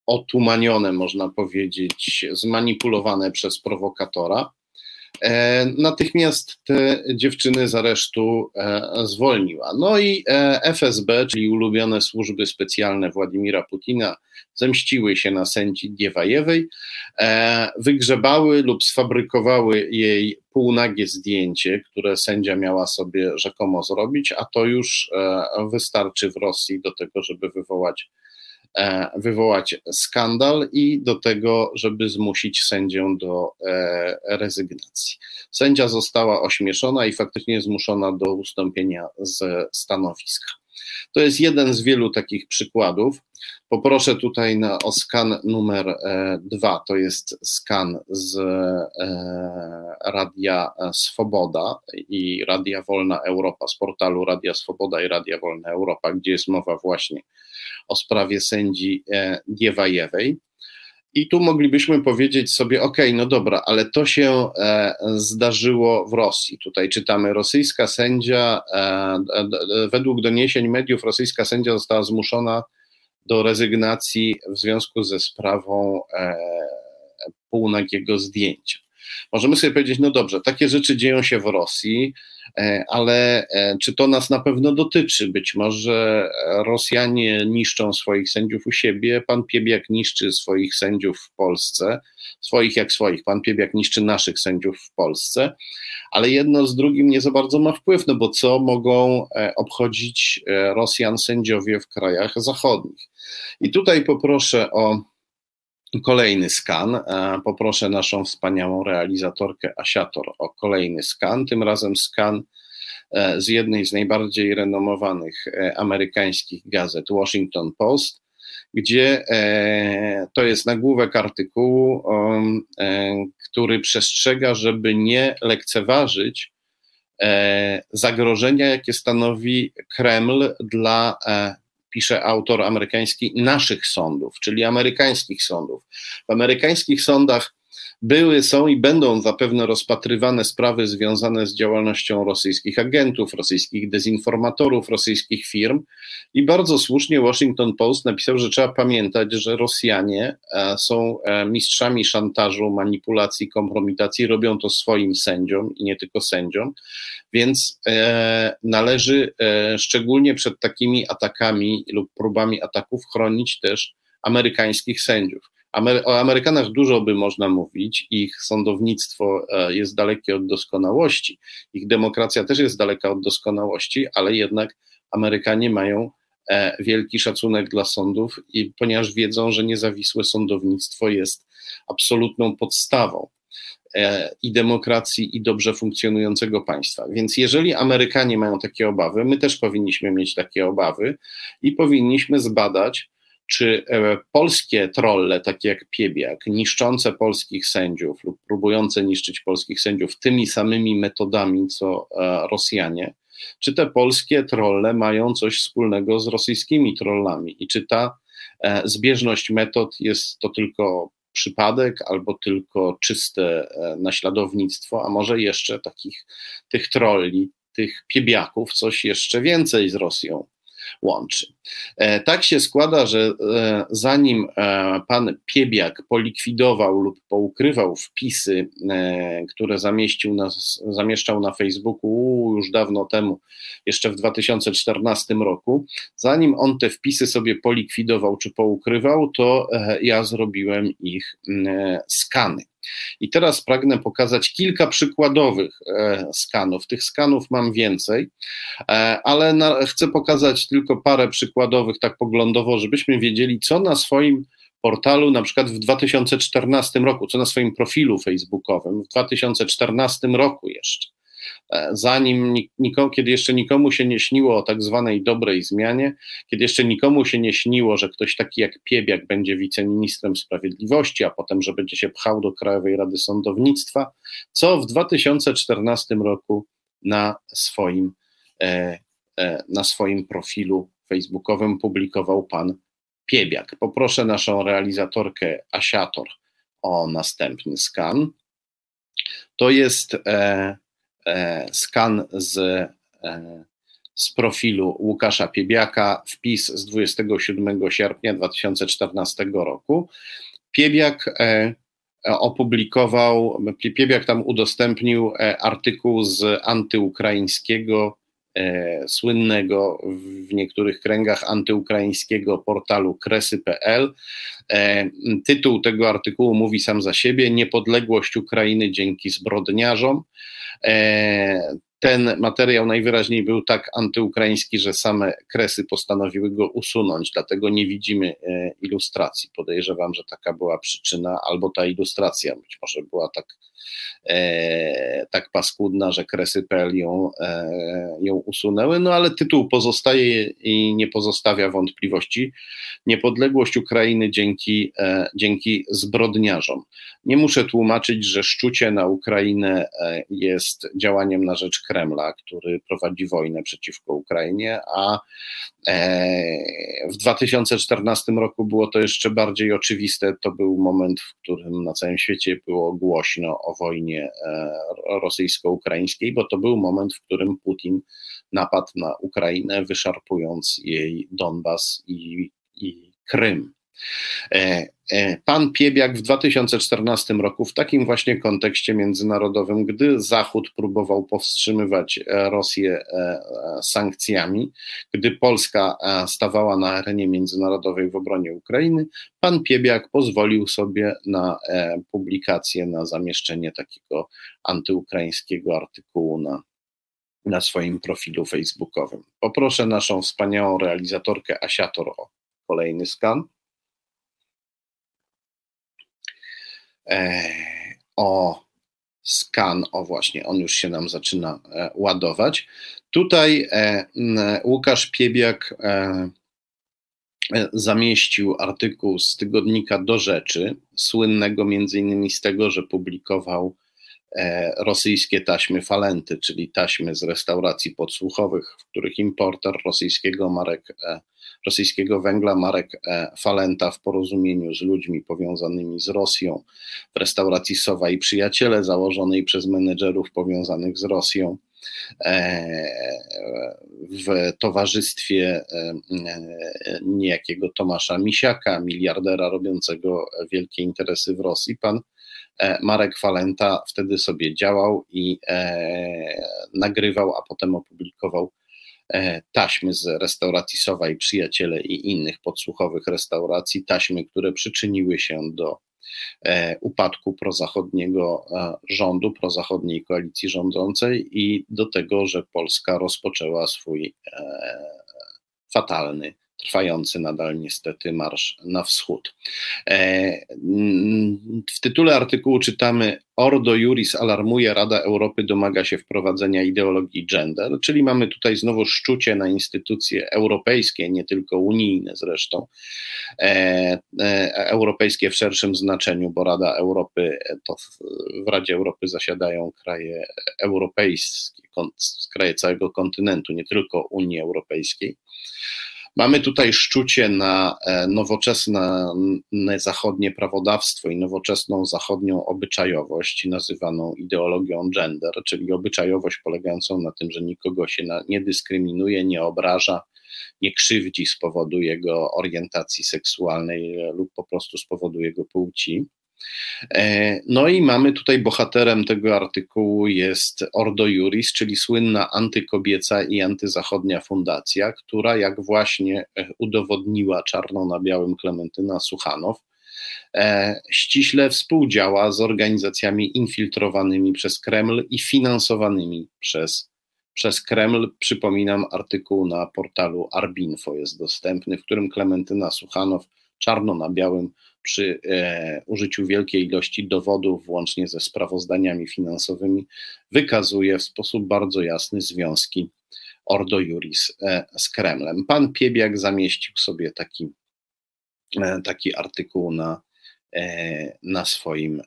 otumanione, można powiedzieć, zmanipulowane przez prowokatora. E, natychmiast te dziewczyny z aresztu e, zwolniła. No i e, FSB, czyli ulubione służby specjalne Władimira Putina, zemściły się na sędzi Diewajewej, wygrzebały lub sfabrykowały jej półnagie zdjęcie, które sędzia miała sobie rzekomo zrobić, a to już wystarczy w Rosji do tego, żeby wywołać wywołać skandal i do tego, żeby zmusić sędzię do e, rezygnacji. Sędzia została ośmieszona i faktycznie zmuszona do ustąpienia z stanowiska. To jest jeden z wielu takich przykładów. Poproszę tutaj na, o skan numer e, dwa. To jest skan z Radia Swoboda i Radia Wolna Europa, z portalu Radia Swoboda i Radia Wolna Europa, gdzie jest mowa właśnie o sprawie sędzi e, Diewajewej. I tu moglibyśmy powiedzieć sobie, ok, no dobra, ale to się e, zdarzyło w Rosji. Tutaj czytamy, rosyjska sędzia, e, według doniesień mediów, rosyjska sędzia została zmuszona do rezygnacji w związku ze sprawą półnagiego zdjęcia. Możemy sobie powiedzieć, no dobrze, takie rzeczy dzieją się w Rosji, e, ale e, czy to nas na pewno dotyczy? Być może Rosjanie niszczą swoich sędziów u siebie, pan Piebiak niszczy swoich sędziów w Polsce, swoich jak swoich, pan Piebiak niszczy naszych sędziów w Polsce, ale jedno z drugim nie za bardzo ma wpływ, no bo co mogą e, obchodzić Rosjan sędziowie w krajach zachodnich? I tutaj poproszę o kolejny skan. Poproszę naszą wspaniałą realizatorkę Asiator o kolejny skan. Tym razem skan z jednej z najbardziej renomowanych amerykańskich gazet Washington Post, gdzie to jest nagłówek artykułu, który przestrzega, żeby nie lekceważyć zagrożenia, jakie stanowi Kreml dla pisze autor amerykański, naszych sądów, czyli amerykańskich sądów. W amerykańskich sądach były, są i będą zapewne rozpatrywane sprawy związane z działalnością rosyjskich agentów, rosyjskich dezinformatorów, rosyjskich firm. I bardzo słusznie Washington Post napisał, że trzeba pamiętać, że Rosjanie e, są e, mistrzami szantażu, manipulacji, kompromitacji, robią to swoim sędziom i nie tylko sędziom. Więc e, należy szczególnie przed takimi atakami lub próbami ataków chronić też amerykańskich sędziów. O Amerykanach dużo by można mówić, ich sądownictwo e, jest dalekie od doskonałości, ich demokracja też jest daleka od doskonałości, ale jednak Amerykanie mają e, wielki szacunek dla sądów, i ponieważ wiedzą, że niezawisłe sądownictwo jest absolutną podstawą e, i demokracji, i dobrze funkcjonującego państwa. Więc jeżeli Amerykanie mają takie obawy, my też powinniśmy mieć takie obawy i powinniśmy zbadać, czy e, polskie trolle, takie jak Piebiak, niszczące polskich sędziów lub próbujące niszczyć polskich sędziów tymi samymi metodami co e, Rosjanie, czy te polskie trolle mają coś wspólnego z rosyjskimi trollami? I czy ta e, zbieżność metod jest to tylko przypadek albo tylko czyste naśladownictwo, a może jeszcze takich tych trolli, tych piebiaków, coś jeszcze więcej z Rosją łączy. E, tak się składa, że e, zanim e, pan Piebiak polikwidował lub poukrywał wpisy, które zamieścił na, zamieszczał na Facebooku już dawno temu, jeszcze w 2014 roku, zanim on te wpisy sobie polikwidował czy poukrywał, to ja zrobiłem ich skany. I teraz pragnę pokazać kilka przykładowych e, skanów. Tych skanów mam więcej, e, ale na, chcę pokazać tylko parę przykładowych, tak poglądowo, żebyśmy wiedzieli, co na swoim portalu, na przykład w 2014 roku, co na swoim profilu facebookowym w 2014 roku jeszcze zanim nikomu, kiedy jeszcze nikomu się nie śniło o tak zwanej dobrej zmianie, kiedy jeszcze nikomu się nie śniło, że ktoś taki jak Piebiak będzie wiceministrem sprawiedliwości, a potem, że będzie się pchał do Krajowej Rady Sądownictwa, co w 2014 roku na swoim, e, e, na swoim profilu facebookowym publikował pan Piebiak. Poproszę naszą realizatorkę Asiator o następny skan. To jest e, E, skan z, e, z profilu Łukasza Piebiaka, wpis z 27 sierpnia 2014 roku. Piebiak e, opublikował, Piebiak tam udostępnił artykuł z antyukraińskiego, słynnego w niektórych kręgach antyukraińskiego portalu kresy.pl. Tytuł tego artykułu mówi sam za siebie: Niepodległość Ukrainy dzięki zbrodniarzom. E, ten materiał najwyraźniej był tak antyukraiński, że same kresy postanowiły go usunąć, dlatego nie widzimy e, ilustracji. Podejrzewam, że taka była przyczyna, albo ta ilustracja być może była tak e, tak paskudna, że kresy.pl ją, e, ją usunęły, no ale tytuł pozostaje i nie pozostawia wątpliwości. Niepodległość Ukrainy dzięki, e, dzięki zbrodniarzom. Nie muszę tłumaczyć, że szczucie na Ukrainę e, jest działaniem na rzecz Kremla, który prowadzi wojnę przeciwko Ukrainie, a e, w 2014 roku było to jeszcze bardziej oczywiste. To był moment, w którym na całym świecie było głośno o wojnie e, rosyjsko-ukraińskiej, bo to był moment, w którym Putin napadł na Ukrainę, wyszarpując jej Donbas i, i Krym. E, e, pan Piebiak w 2014 roku w takim właśnie kontekście międzynarodowym, gdy Zachód próbował powstrzymywać e, Rosję sankcjami, gdy Polska stawała na arenie międzynarodowej w obronie Ukrainy, pan Piebiak pozwolił sobie na publikację, na zamieszczenie takiego antyukraińskiego artykułu na, na swoim profilu facebookowym. Poproszę naszą wspaniałą realizatorkę Asiator o kolejny skan. O skan, o właśnie, on już się nam zaczyna ładować. Tutaj Łukasz Piebiak zamieścił artykuł z tygodnika Do Rzeczy, słynnego między innymi z tego, że publikował E, rosyjskie taśmy falenty, czyli taśmy z restauracji podsłuchowych, w których importer rosyjskiego, marek, e, rosyjskiego węgla. Marek e, Falenta w porozumieniu z ludźmi powiązanymi z Rosją. W restauracji Sowa i Przyjaciele założonej przez menedżerów powiązanych z Rosją. W towarzystwie niejakiego Tomasza Misiaka, miliardera robiącego wielkie interesy w Rosji. Pan E, Marek Falenta wtedy sobie działał i e, nagrywał, a potem opublikował e, taśmy z restauracji Sowa i Przyjaciele i innych podsłuchowych restauracji, taśmy, które przyczyniły się do upadku prozachodniego rządu, prozachodniej koalicji rządzącej i do tego, że Polska rozpoczęła swój fatalny trwający nadal niestety marsz na wschód. E, w tytule artykułu czytamy Ordo Juris alarmuje, Rada Europy domaga się wprowadzenia ideologii gender, czyli mamy tutaj znowu szczucie na instytucje europejskie, nie tylko unijne zresztą, e, e, europejskie w szerszym znaczeniu, bo Rada Europy, to w, w Radzie Europy zasiadają kraje europejskie, kraje całego kontynentu, nie tylko Unii Europejskiej. Mamy tutaj szczucie na e, nowoczesne zachodnie prawodawstwo i nowoczesną zachodnią obyczajowość, nazywaną ideologią gender, czyli obyczajowość polegającą na tym, że nikogo się nie dyskryminuje, nie obraża, nie krzywdzi z powodu jego orientacji seksualnej lub po prostu z powodu jego płci. E, no i mamy tutaj bohaterem tego artykułu jest Ordo Juris, czyli słynna antykobieca i antyzachodnia fundacja, która jak właśnie e, udowodniła czarno na białym Klementyna Suchanow, e, ściśle współdziała z organizacjami infiltrowanymi przez Kreml i finansowanymi przez, przez Kreml. Przypominam, artykuł na portalu Arbinfo jest dostępny, w którym Klementyna Suchanow czarno na białym przy e, użyciu wielkiej ilości dowodów, włącznie ze sprawozdaniami finansowymi, wykazuje w sposób bardzo jasny związki Ordo Juris e, z Kremlem. Pan Piebiak zamieścił sobie taki, e, taki artykuł na, na swoim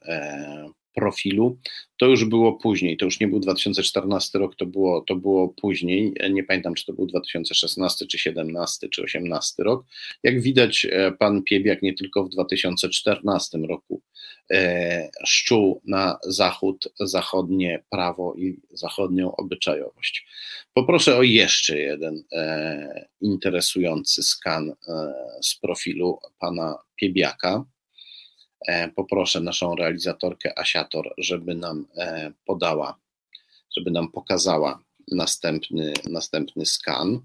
profilu. To już było później, to już nie był 2014 rok, to było, to było później. Nie pamiętam, czy to był 2016, czy 17, czy 18 rok. Jak widać, e, pan Piebiak nie tylko w 2014 roku e, szczuł na zachód, zachodnie prawo i zachodnią obyczajowość. Poproszę o jeszcze jeden e, interesujący skan e, z profilu pana Piebiaka. E, poproszę naszą realizatorkę Asiator, żeby nam e, podała, żeby nam pokazała następny, następny skan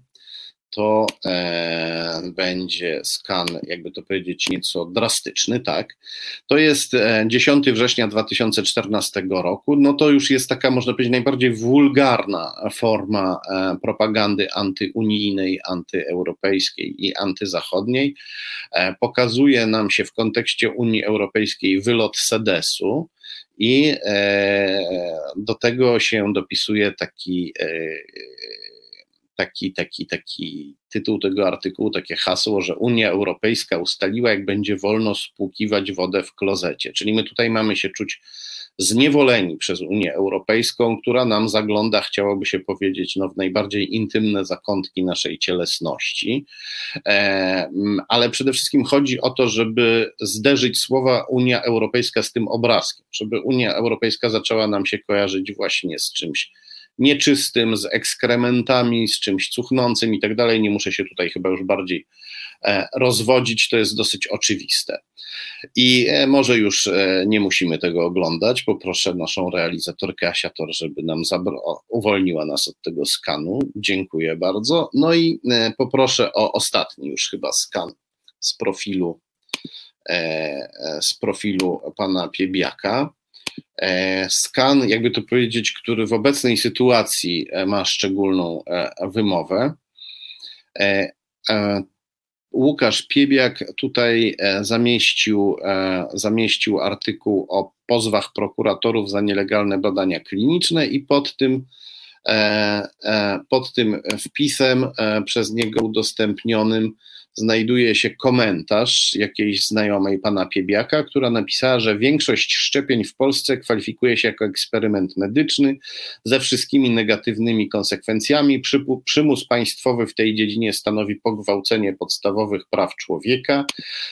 to e, będzie skan, jakby to powiedzieć, nieco drastyczny, tak? To jest 10 e, września 2014 roku, no to już jest taka, można powiedzieć, najbardziej wulgarna forma e, propagandy antyunijnej, antyeuropejskiej i antyzachodniej. E, pokazuje nam się w kontekście Unii Europejskiej wylot Sedesu, i e, do tego się dopisuje taki e, taki, taki, taki tytuł tego artykułu, takie hasło, że Unia Europejska ustaliła, jak będzie wolno spłukiwać wodę w klozecie. Czyli my tutaj mamy się czuć zniewoleni przez Unię Europejską, która nam zagląda, chciałoby się powiedzieć, no, w najbardziej intymne zakątki naszej cielesności. E, ale przede wszystkim chodzi o to, żeby zderzyć słowa Unia Europejska z tym obrazkiem, żeby Unia Europejska zaczęła nam się kojarzyć właśnie z czymś nieczystym, z ekskrementami, z czymś cuchnącym i tak dalej. Nie muszę się tutaj chyba już bardziej e, rozwodzić, to jest dosyć oczywiste. I e, może już e, nie musimy tego oglądać. Poproszę naszą realizatorkę Asiator, żeby nam uwolniła nas od tego skanu. Dziękuję bardzo. No i poproszę o ostatni już chyba skan z profilu z profilu pana Piebiaka. E, skan, jakby to powiedzieć, który w obecnej sytuacji e, ma szczególną e, wymowę. Łukasz Piebiak tutaj zamieścił, zamieścił artykuł o pozwach prokuratorów za nielegalne badania kliniczne i pod tym, pod tym wpisem przez niego udostępnionym znajduje się komentarz jakiejś znajomej pana Piebiaka, która napisała, że większość szczepień w Polsce kwalifikuje się jako eksperyment medyczny ze wszystkimi negatywnymi konsekwencjami. Przymus państwowy w tej dziedzinie stanowi pogwałcenie podstawowych praw człowieka,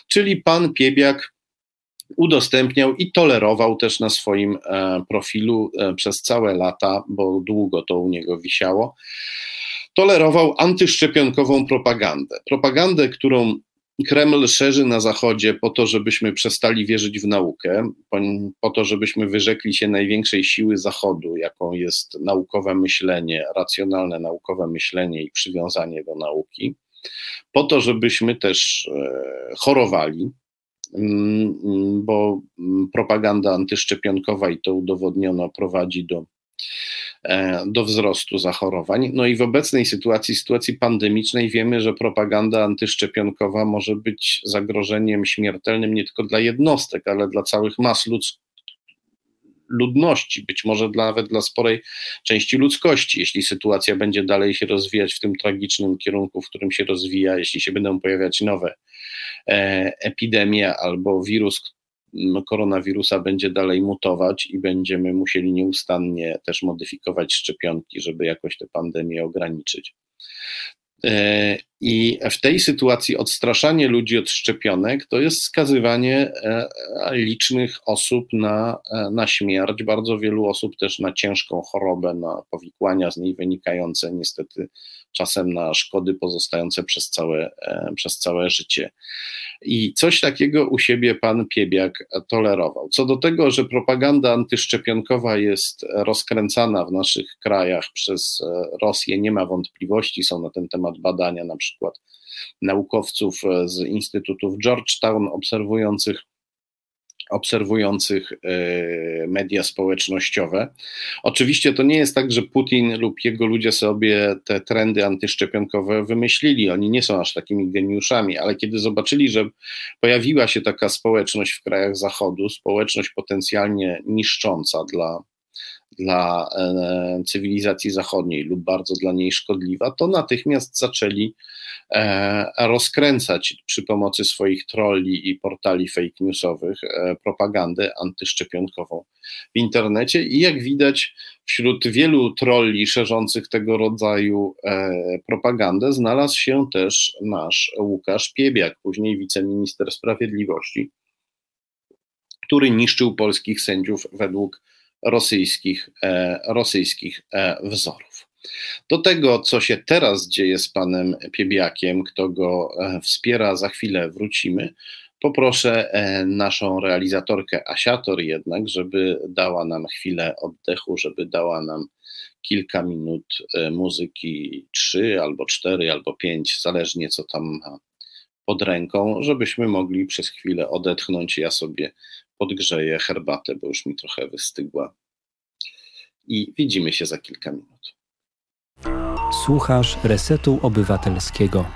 czyli pan Piebiak udostępniał i tolerował też na swoim e, profilu e, przez całe lata, bo długo to u niego wisiało tolerował antyszczepionkową propagandę. Propagandę, którą Kreml szerzy na Zachodzie po to, żebyśmy przestali wierzyć w naukę, po, to, żebyśmy wyrzekli się największej siły Zachodu, jaką jest naukowe myślenie, racjonalne naukowe myślenie i przywiązanie do nauki, po to, żebyśmy też e, chorowali, bo propaganda antyszczepionkowa, i to udowodniono, prowadzi do E, do wzrostu zachorowań. No i w obecnej sytuacji, sytuacji pandemicznej, wiemy, że propaganda antyszczepionkowa może być zagrożeniem śmiertelnym nie tylko dla jednostek, ale dla całych mas ludzkich ludności, być może nawet dla sporej części ludzkości, jeśli sytuacja będzie dalej się rozwijać w tym tragicznym kierunku, w którym się rozwija, jeśli się będą pojawiać nowe e, epidemie albo wirus, koronawirusa będzie dalej mutować i będziemy musieli nieustannie też modyfikować szczepionki, żeby jakoś tę pandemię ograniczyć. E, I w tej sytuacji odstraszanie ludzi od szczepionek to jest skazywanie e, licznych osób na, e, na śmierć, bardzo wielu osób też na ciężką chorobę, na powikłania z niej wynikające, niestety czasem na szkody pozostające przez całe, przez całe życie. I coś takiego u siebie pan Piebiak tolerował. Co do tego, że propaganda antyszczepionkowa jest rozkręcana w naszych krajach przez Rosję, nie ma wątpliwości, są na ten temat badania na przykład naukowców z Instytutów Georgetown obserwujących obserwujących e, media społecznościowe. Oczywiście to nie jest tak, że Putin lub jego ludzie sobie te trendy antyszczepionkowe wymyślili. Oni nie są aż takimi geniuszami, ale kiedy zobaczyli, że pojawiła się taka społeczność w krajach Zachodu, społeczność potencjalnie niszcząca dla dla e, cywilizacji zachodniej lub bardzo dla niej szkodliwa, to natychmiast zaczęli e, rozkręcać przy pomocy swoich trolli i portali fake newsowych e, propagandę antyszczepionkową w internecie. I jak widać, wśród wielu trolli szerzących tego rodzaju propagandę znalazł się też nasz Łukasz Piebiak, później wiceminister sprawiedliwości, który niszczył polskich sędziów według rosyjskich, e, rosyjskich e, wzorów. Do tego, co się teraz dzieje z panem Piebiakiem, kto go e, wspiera, za chwilę wrócimy. Poproszę naszą realizatorkę Asiator jednak, żeby dała nam chwilę oddechu, żeby dała nam kilka minut muzyki, trzy albo cztery albo pięć, zależnie co tam ma pod ręką, żebyśmy mogli przez chwilę odetchnąć. Ja sobie podgrzeję herbatę, bo już mi trochę wystygła. I widzimy się za kilka minut. Słuchasz Resetu Obywatelskiego.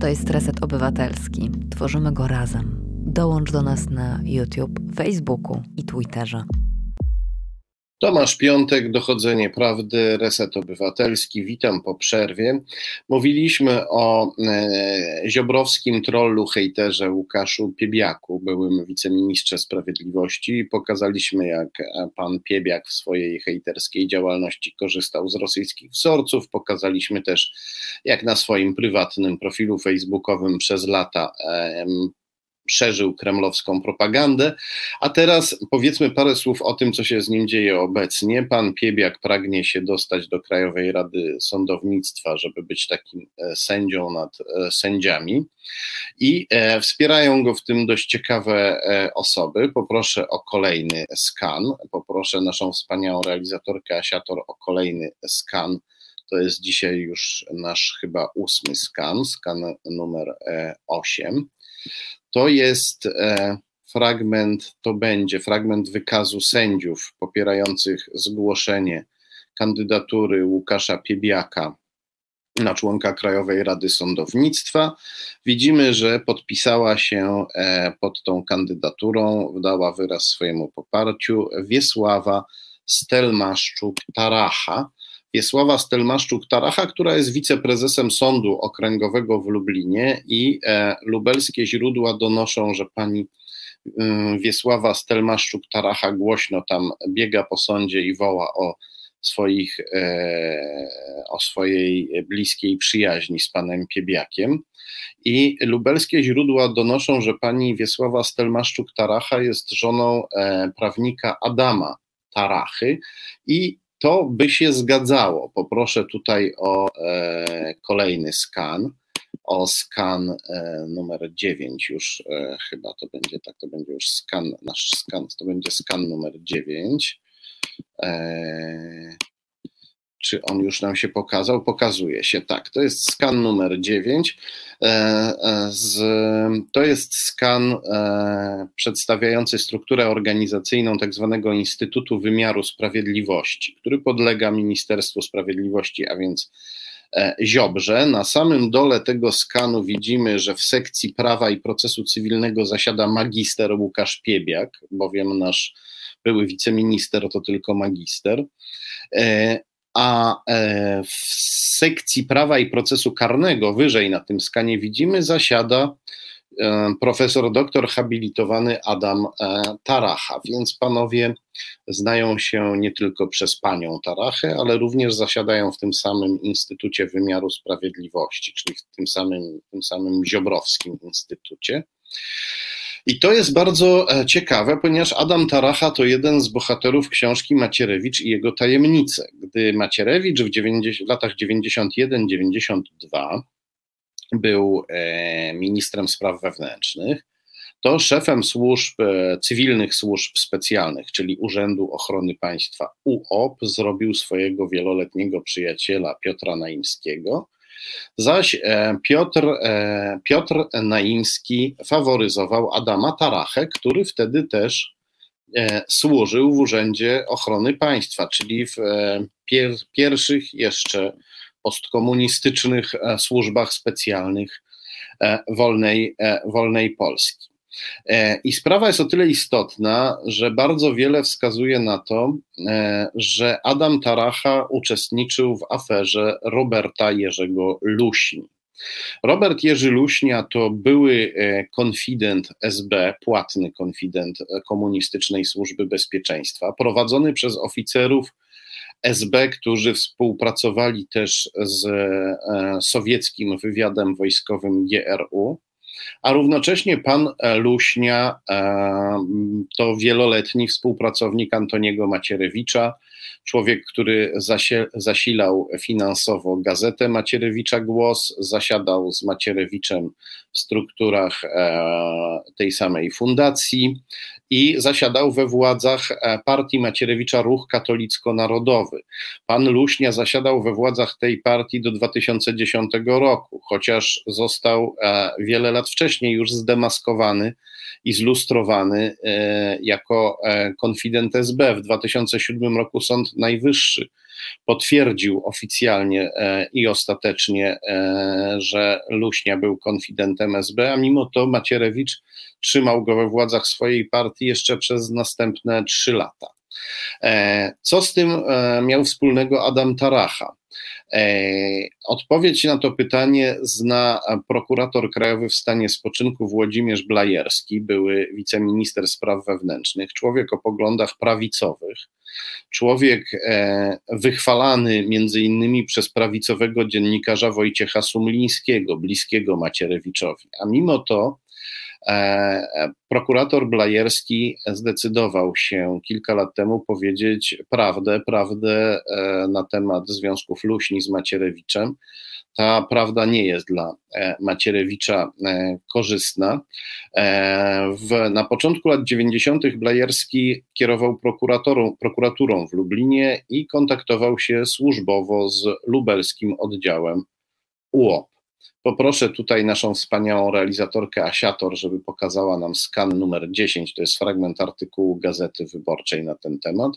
To jest Reset Obywatelski. Tworzymy go razem. Dołącz do nas na YouTube, Facebooku i Twitterze. Tomasz Piątek, Dochodzenie Prawdy, Reset Obywatelski. Witam po przerwie. Mówiliśmy o e, ziobrowskim trollu, hejterze Łukaszu Piebiaku, byłym wiceministrze sprawiedliwości. Pokazaliśmy, jak pan Piebiak w swojej hejterskiej działalności korzystał z rosyjskich wzorców. Pokazaliśmy też, jak na swoim prywatnym profilu facebookowym przez lata e, szerzył kremlowską propagandę. A teraz powiedzmy parę słów o tym, co się z nim dzieje obecnie. Pan Piebiak pragnie się dostać do Krajowej Rady Sądownictwa, żeby być takim e, sędzią nad e, sędziami. I e, wspierają go w tym dość ciekawe osoby. Poproszę o kolejny skan. Poproszę naszą wspaniałą realizatorkę Asiator o kolejny skan. To jest dzisiaj już nasz chyba ósmy skan, skan numer 8. To jest e, fragment, to będzie fragment wykazu sędziów popierających zgłoszenie kandydatury Łukasza Piebiaka na członka Krajowej Rady Sądownictwa. Widzimy, że podpisała się pod tą kandydaturą, dała wyraz swojemu poparciu Wiesława Stelmaszczuk-Taracha. Wiesława Stelmaszczuk-Taracha, która jest wiceprezesem Sądu Okręgowego w Lublinie i e, lubelskie źródła donoszą, że pani y, Wiesława Stelmaszczuk-Taracha głośno tam biega po sądzie i woła o swoich, e, o swojej bliskiej przyjaźni z panem Piebiakiem. I lubelskie źródła donoszą, że pani Wiesława Stelmaszczuk-Taracha jest żoną e, prawnika Adama Tarachy i to by się zgadzało. Poproszę tutaj o e, kolejny skan, o skan e, numer 9 już e, chyba to będzie, tak to będzie już skan, nasz skan, to będzie skan numer 9. Czy on już nam się pokazał? Pokazuje się, tak. To jest skan numer 9. E, e, to jest skan e, przedstawiający strukturę organizacyjną tak zwanego Instytutu Wymiaru Sprawiedliwości, który podlega Ministerstwu Sprawiedliwości, a więc Ziobrze. Na samym dole tego skanu widzimy, że w sekcji prawa i procesu cywilnego zasiada magister Łukasz Piebiak, bowiem nasz były wiceminister to tylko magister a e, w sekcji prawa i procesu karnego, wyżej na tym skanie widzimy, zasiada e, profesor doktor habilitowany Adam e, Taracha, więc panowie znają się nie tylko przez panią Tarachę, ale również zasiadają w tym samym Instytucie Wymiaru Sprawiedliwości, czyli w tym samym, tym samym Ziobrowskim Instytucie. I to jest bardzo e, ciekawe, ponieważ Adam Taracha to jeden z bohaterów książki Macierewicz i jego tajemnice. Gdy Macierewicz w, 90, w latach 91-92 był e, ministrem spraw wewnętrznych, to szefem służb, e, cywilnych służb specjalnych, czyli Urzędu Ochrony Państwa UOP, zrobił swojego wieloletniego przyjaciela Piotra Naimskiego, Zaś e, Piotr, e, Piotr Naimski faworyzował Adama Tarachę, który wtedy też e, służył w Urzędzie Ochrony Państwa, czyli w pier pierwszych jeszcze postkomunistycznych służbach specjalnych wolnej, wolnej Polski. E, I sprawa jest o tyle istotna, że bardzo wiele wskazuje na to, e, że Adam Taracha uczestniczył w aferze Roberta Jerzego Luśni. Robert Jerzy Luśnia to były e, konfident SB, płatny konfident Komunistycznej Służby Bezpieczeństwa, prowadzony przez oficerów SB, którzy współpracowali też z sowieckim wywiadem wojskowym GRU a równocześnie pan e, Luśnia e, to wieloletni współpracownik Antoniego Macierewicza, człowiek, który zasilał finansowo gazetę Macierewicza Głos, zasiadał z Macierewiczem w strukturach e, tej samej fundacji i zasiadał we władzach e, partii Macierewicza Ruch Katolicko-Narodowy. Pan Luśnia zasiadał we władzach tej partii do 2010 roku, chociaż został e, wiele lat wcześniej już zdemaskowany i zlustrowany e, jako konfident SB. W 2007 roku Sąd Najwyższy potwierdził oficjalnie i ostatecznie, że Luśnia był konfidentem SB, a mimo to Macierewicz trzymał go we władzach swojej partii jeszcze przez następne trzy lata. E, co z tym e, miał wspólnego Adam Taracha? E, odpowiedź na to pytanie zna prokurator krajowy w stanie spoczynku Włodzimierz Blajerski, były wiceminister spraw wewnętrznych, człowiek o poglądach prawicowych, człowiek wychwalany między innymi przez prawicowego dziennikarza Wojciecha Sumlińskiego, bliskiego Macierewiczowi, a mimo to E, prokurator Blajerski zdecydował się kilka lat temu powiedzieć prawdę, prawdę e, na temat związków Luśni z Macierewiczem. Ta prawda nie jest dla e, Macierewicza korzystna. W, na początku lat 90. Blajerski kierował prokuraturą, prokuraturą w Lublinie i kontaktował się służbowo z lubelskim oddziałem UOP. Poproszę tutaj naszą wspaniałą realizatorkę Asiator, żeby pokazała nam skan numer 10. To jest fragment artykułu Gazety Wyborczej na ten temat.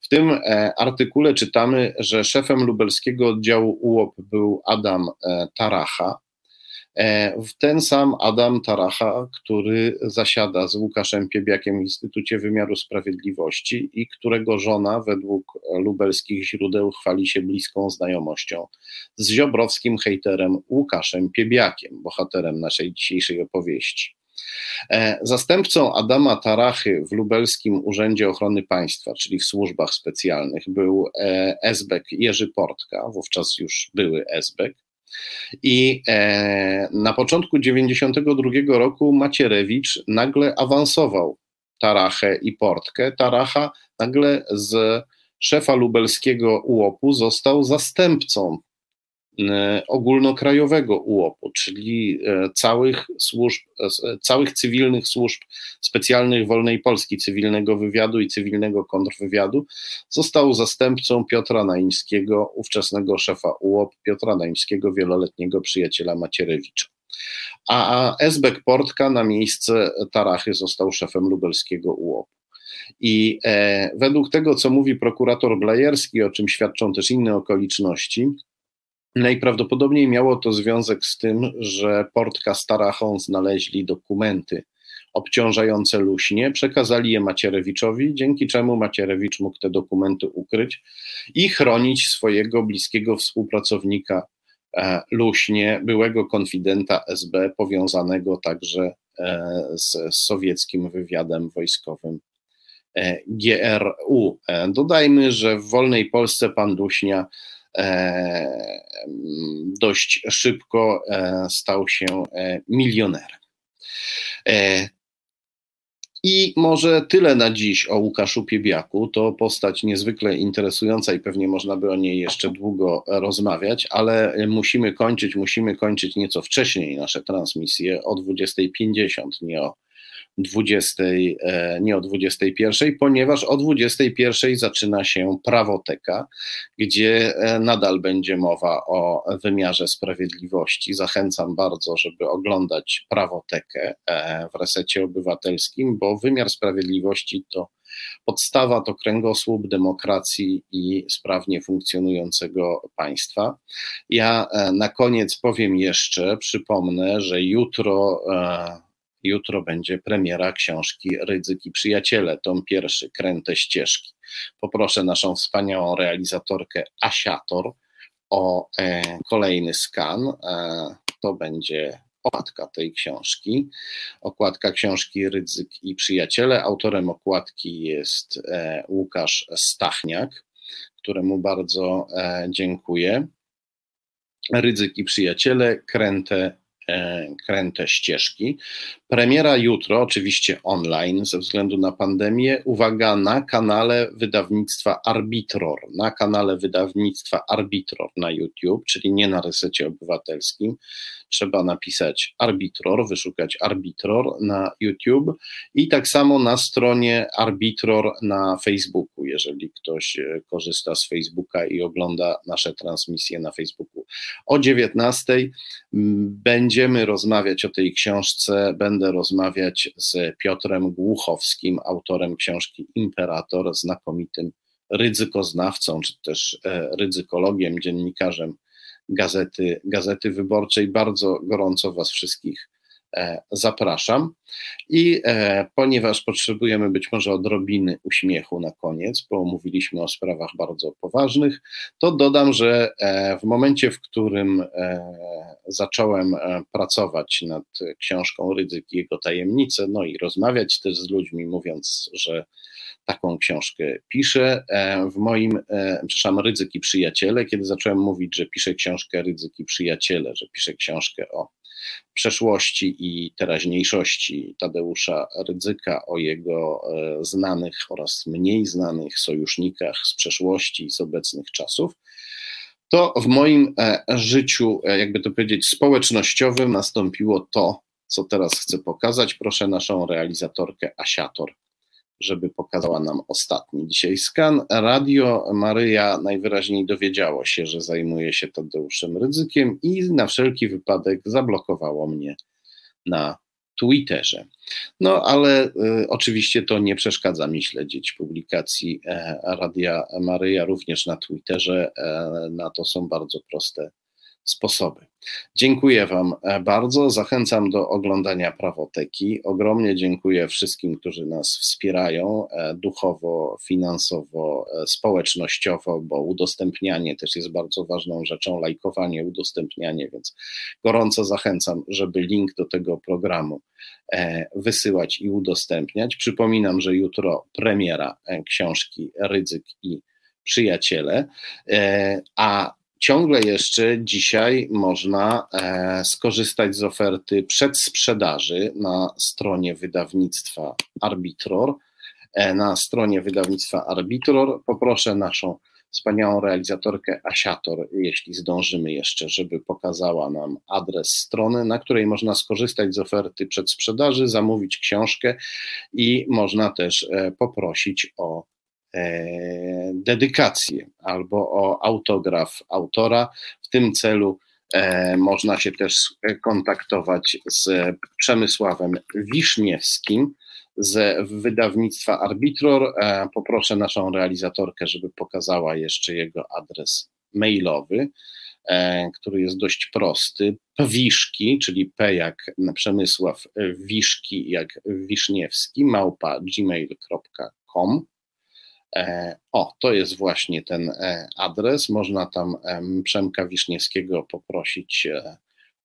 W tym e, artykule czytamy, że szefem lubelskiego oddziału UOP był Adam e, Taracha. E, ten sam Adam Taracha, który zasiada z Łukaszem Piebiakiem w Instytucie Wymiaru Sprawiedliwości i którego żona według lubelskich źródeł chwali się bliską znajomością z ziobrowskim hejterem Łukaszem Piebiakiem, bohaterem naszej dzisiejszej opowieści. E, zastępcą Adama Tarachy w lubelskim Urzędzie Ochrony Państwa, czyli w służbach specjalnych, był Esbek Jerzy Portka, wówczas już były Esbek. I e, na początku 1992 roku Macierewicz nagle awansował Tarachę i Portkę. Taracha nagle z szefa lubelskiego UOP-u został zastępcą ogólnokrajowego UOP-u, czyli e, całych służb, e, całych cywilnych służb specjalnych Wolnej Polski, cywilnego wywiadu i cywilnego kontrwywiadu, został zastępcą Piotra Naimskiego, ówczesnego szefa UOP, Piotra Naimskiego, wieloletniego przyjaciela Macierewicza. A Esbek Portka na miejsce Tarachy został szefem lubelskiego UOP. I e, według tego, co mówi prokurator Blajerski, o czym świadczą też inne okoliczności, Najprawdopodobniej miało to związek z tym, że Portka Starachą znaleźli dokumenty obciążające Luśnie, przekazali je Macierewiczowi, dzięki czemu Macierewicz mógł te dokumenty ukryć i chronić swojego bliskiego współpracownika e, Luśnie, byłego konfidenta SB, powiązanego także e, z, sowieckim wywiadem wojskowym e, GRU. Dodajmy, że w wolnej Polsce pan Luśnia E, dość szybko e, stał się e, milionerem. I może tyle na dziś o Łukaszu Piebiaku. To postać niezwykle interesująca i pewnie można by o niej jeszcze długo rozmawiać, ale musimy kończyć, musimy kończyć nieco wcześniej nasze transmisje o 20.50, nie o 20, e, nie o 21, ponieważ o 21 zaczyna się prawoteka, gdzie e, nadal będzie mowa o wymiarze sprawiedliwości. Zachęcam bardzo, żeby oglądać prawotekę e, w resecie obywatelskim, bo wymiar sprawiedliwości to podstawa, to kręgosłup demokracji i sprawnie funkcjonującego państwa. Ja na koniec powiem jeszcze, przypomnę, że jutro Jutro będzie premiera książki Rydzyki Przyjaciele, tom pierwszy, Kręte ścieżki. Poproszę naszą wspaniałą realizatorkę Asiator o e, kolejny skan. E, to będzie okładka tej książki. Okładka książki Rydzyk i Przyjaciele. Autorem okładki jest e, Łukasz Stachniak, któremu bardzo e, dziękuję. Rydzyk i Przyjaciele, Kręte kręte ścieżki. Premiera jutro, oczywiście online, ze względu na pandemię. Uwaga, na kanale wydawnictwa Arbitror, na kanale wydawnictwa Arbitror na YouTube, czyli nie na resecie obywatelskim trzeba napisać Arbitror, wyszukać Arbitror na YouTube i tak samo na stronie Arbitror na Facebooku, jeżeli ktoś e, korzysta z Facebooka i ogląda nasze transmisje na Facebooku. O 19 będziemy rozmawiać o tej książce, będę rozmawiać z Piotrem Głuchowskim, autorem książki Imperator, znakomitym ryzykoznawcą, czy też e, ryzykologiem, dziennikarzem Gazety, Gazety Wyborczej. Bardzo gorąco Was wszystkich e, zapraszam. I e, ponieważ potrzebujemy być może odrobiny uśmiechu na koniec, bo mówiliśmy o sprawach bardzo poważnych, to dodam, że e, w momencie, w którym zacząłem pracować nad książką Rydzyk i jego tajemnice, no i rozmawiać też z ludźmi, mówiąc, że taką książkę piszę. E, w moim, e, przepraszam, Rydzyki Przyjaciele, kiedy zacząłem mówić, że piszę książkę Rydzyki Przyjaciele, że piszę książkę o przeszłości i teraźniejszości Tadeusza Rydzyka, o jego e, znanych oraz mniej znanych sojusznikach z przeszłości i z obecnych czasów, to w moim życiu, jakby to powiedzieć, społecznościowym nastąpiło to, co teraz chcę pokazać. Proszę naszą realizatorkę Asiator żeby pokazała nam ostatni dzisiaj skan. Radio Maryja najwyraźniej dowiedziało się, że zajmuje się Tadeuszem Rydzykiem i na wszelki wypadek zablokowało mnie na Twitterze. No ale y, oczywiście to nie przeszkadza mi śledzić publikacji e, Radia Maryja również na Twitterze. E, na to są bardzo proste sposoby. Dziękuję Wam e, bardzo. Zachęcam do oglądania prawoteki. Ogromnie dziękuję wszystkim, którzy nas wspierają e, duchowo, finansowo, e, społecznościowo, bo udostępnianie też jest bardzo ważną rzeczą, lajkowanie, udostępnianie, więc gorąco zachęcam, żeby link do tego programu wysyłać i udostępniać. Przypominam, że jutro premiera książki Rydzyk i Przyjaciele, a ciągle jeszcze dzisiaj można e, skorzystać z oferty przedsprzedaży na stronie wydawnictwa Arbitror. E, na stronie wydawnictwa Arbitror poproszę naszą wspaniałą realizatorkę Asiator, jeśli zdążymy jeszcze, żeby pokazała nam adres strony, na której można skorzystać z oferty przedsprzedaży, zamówić książkę i można też e, poprosić o dedykację albo o autograf autora. W tym celu e, można się też kontaktować z Przemysławem Wiszniewskim z wydawnictwa Arbitror. E, poproszę naszą realizatorkę, żeby pokazała jeszcze jego adres mailowy, który jest dość prosty. Pwiszki, czyli P jak Przemysław Wiszki, jak Wiszniewski, małpa gmail.com. E, o, to jest właśnie ten e, adres. Można tam Przemka Wiszniewskiego poprosić e,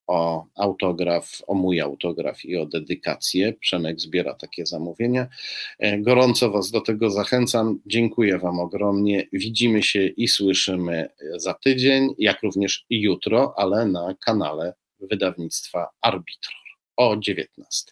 o autograf, o mój autograf i o dedykację. Przemek zbiera takie zamówienia. Gorąco Was do tego zachęcam. Dziękuję Wam ogromnie. Widzimy się i słyszymy za tydzień, jak również jutro, ale na kanale wydawnictwa Arbitror o 19.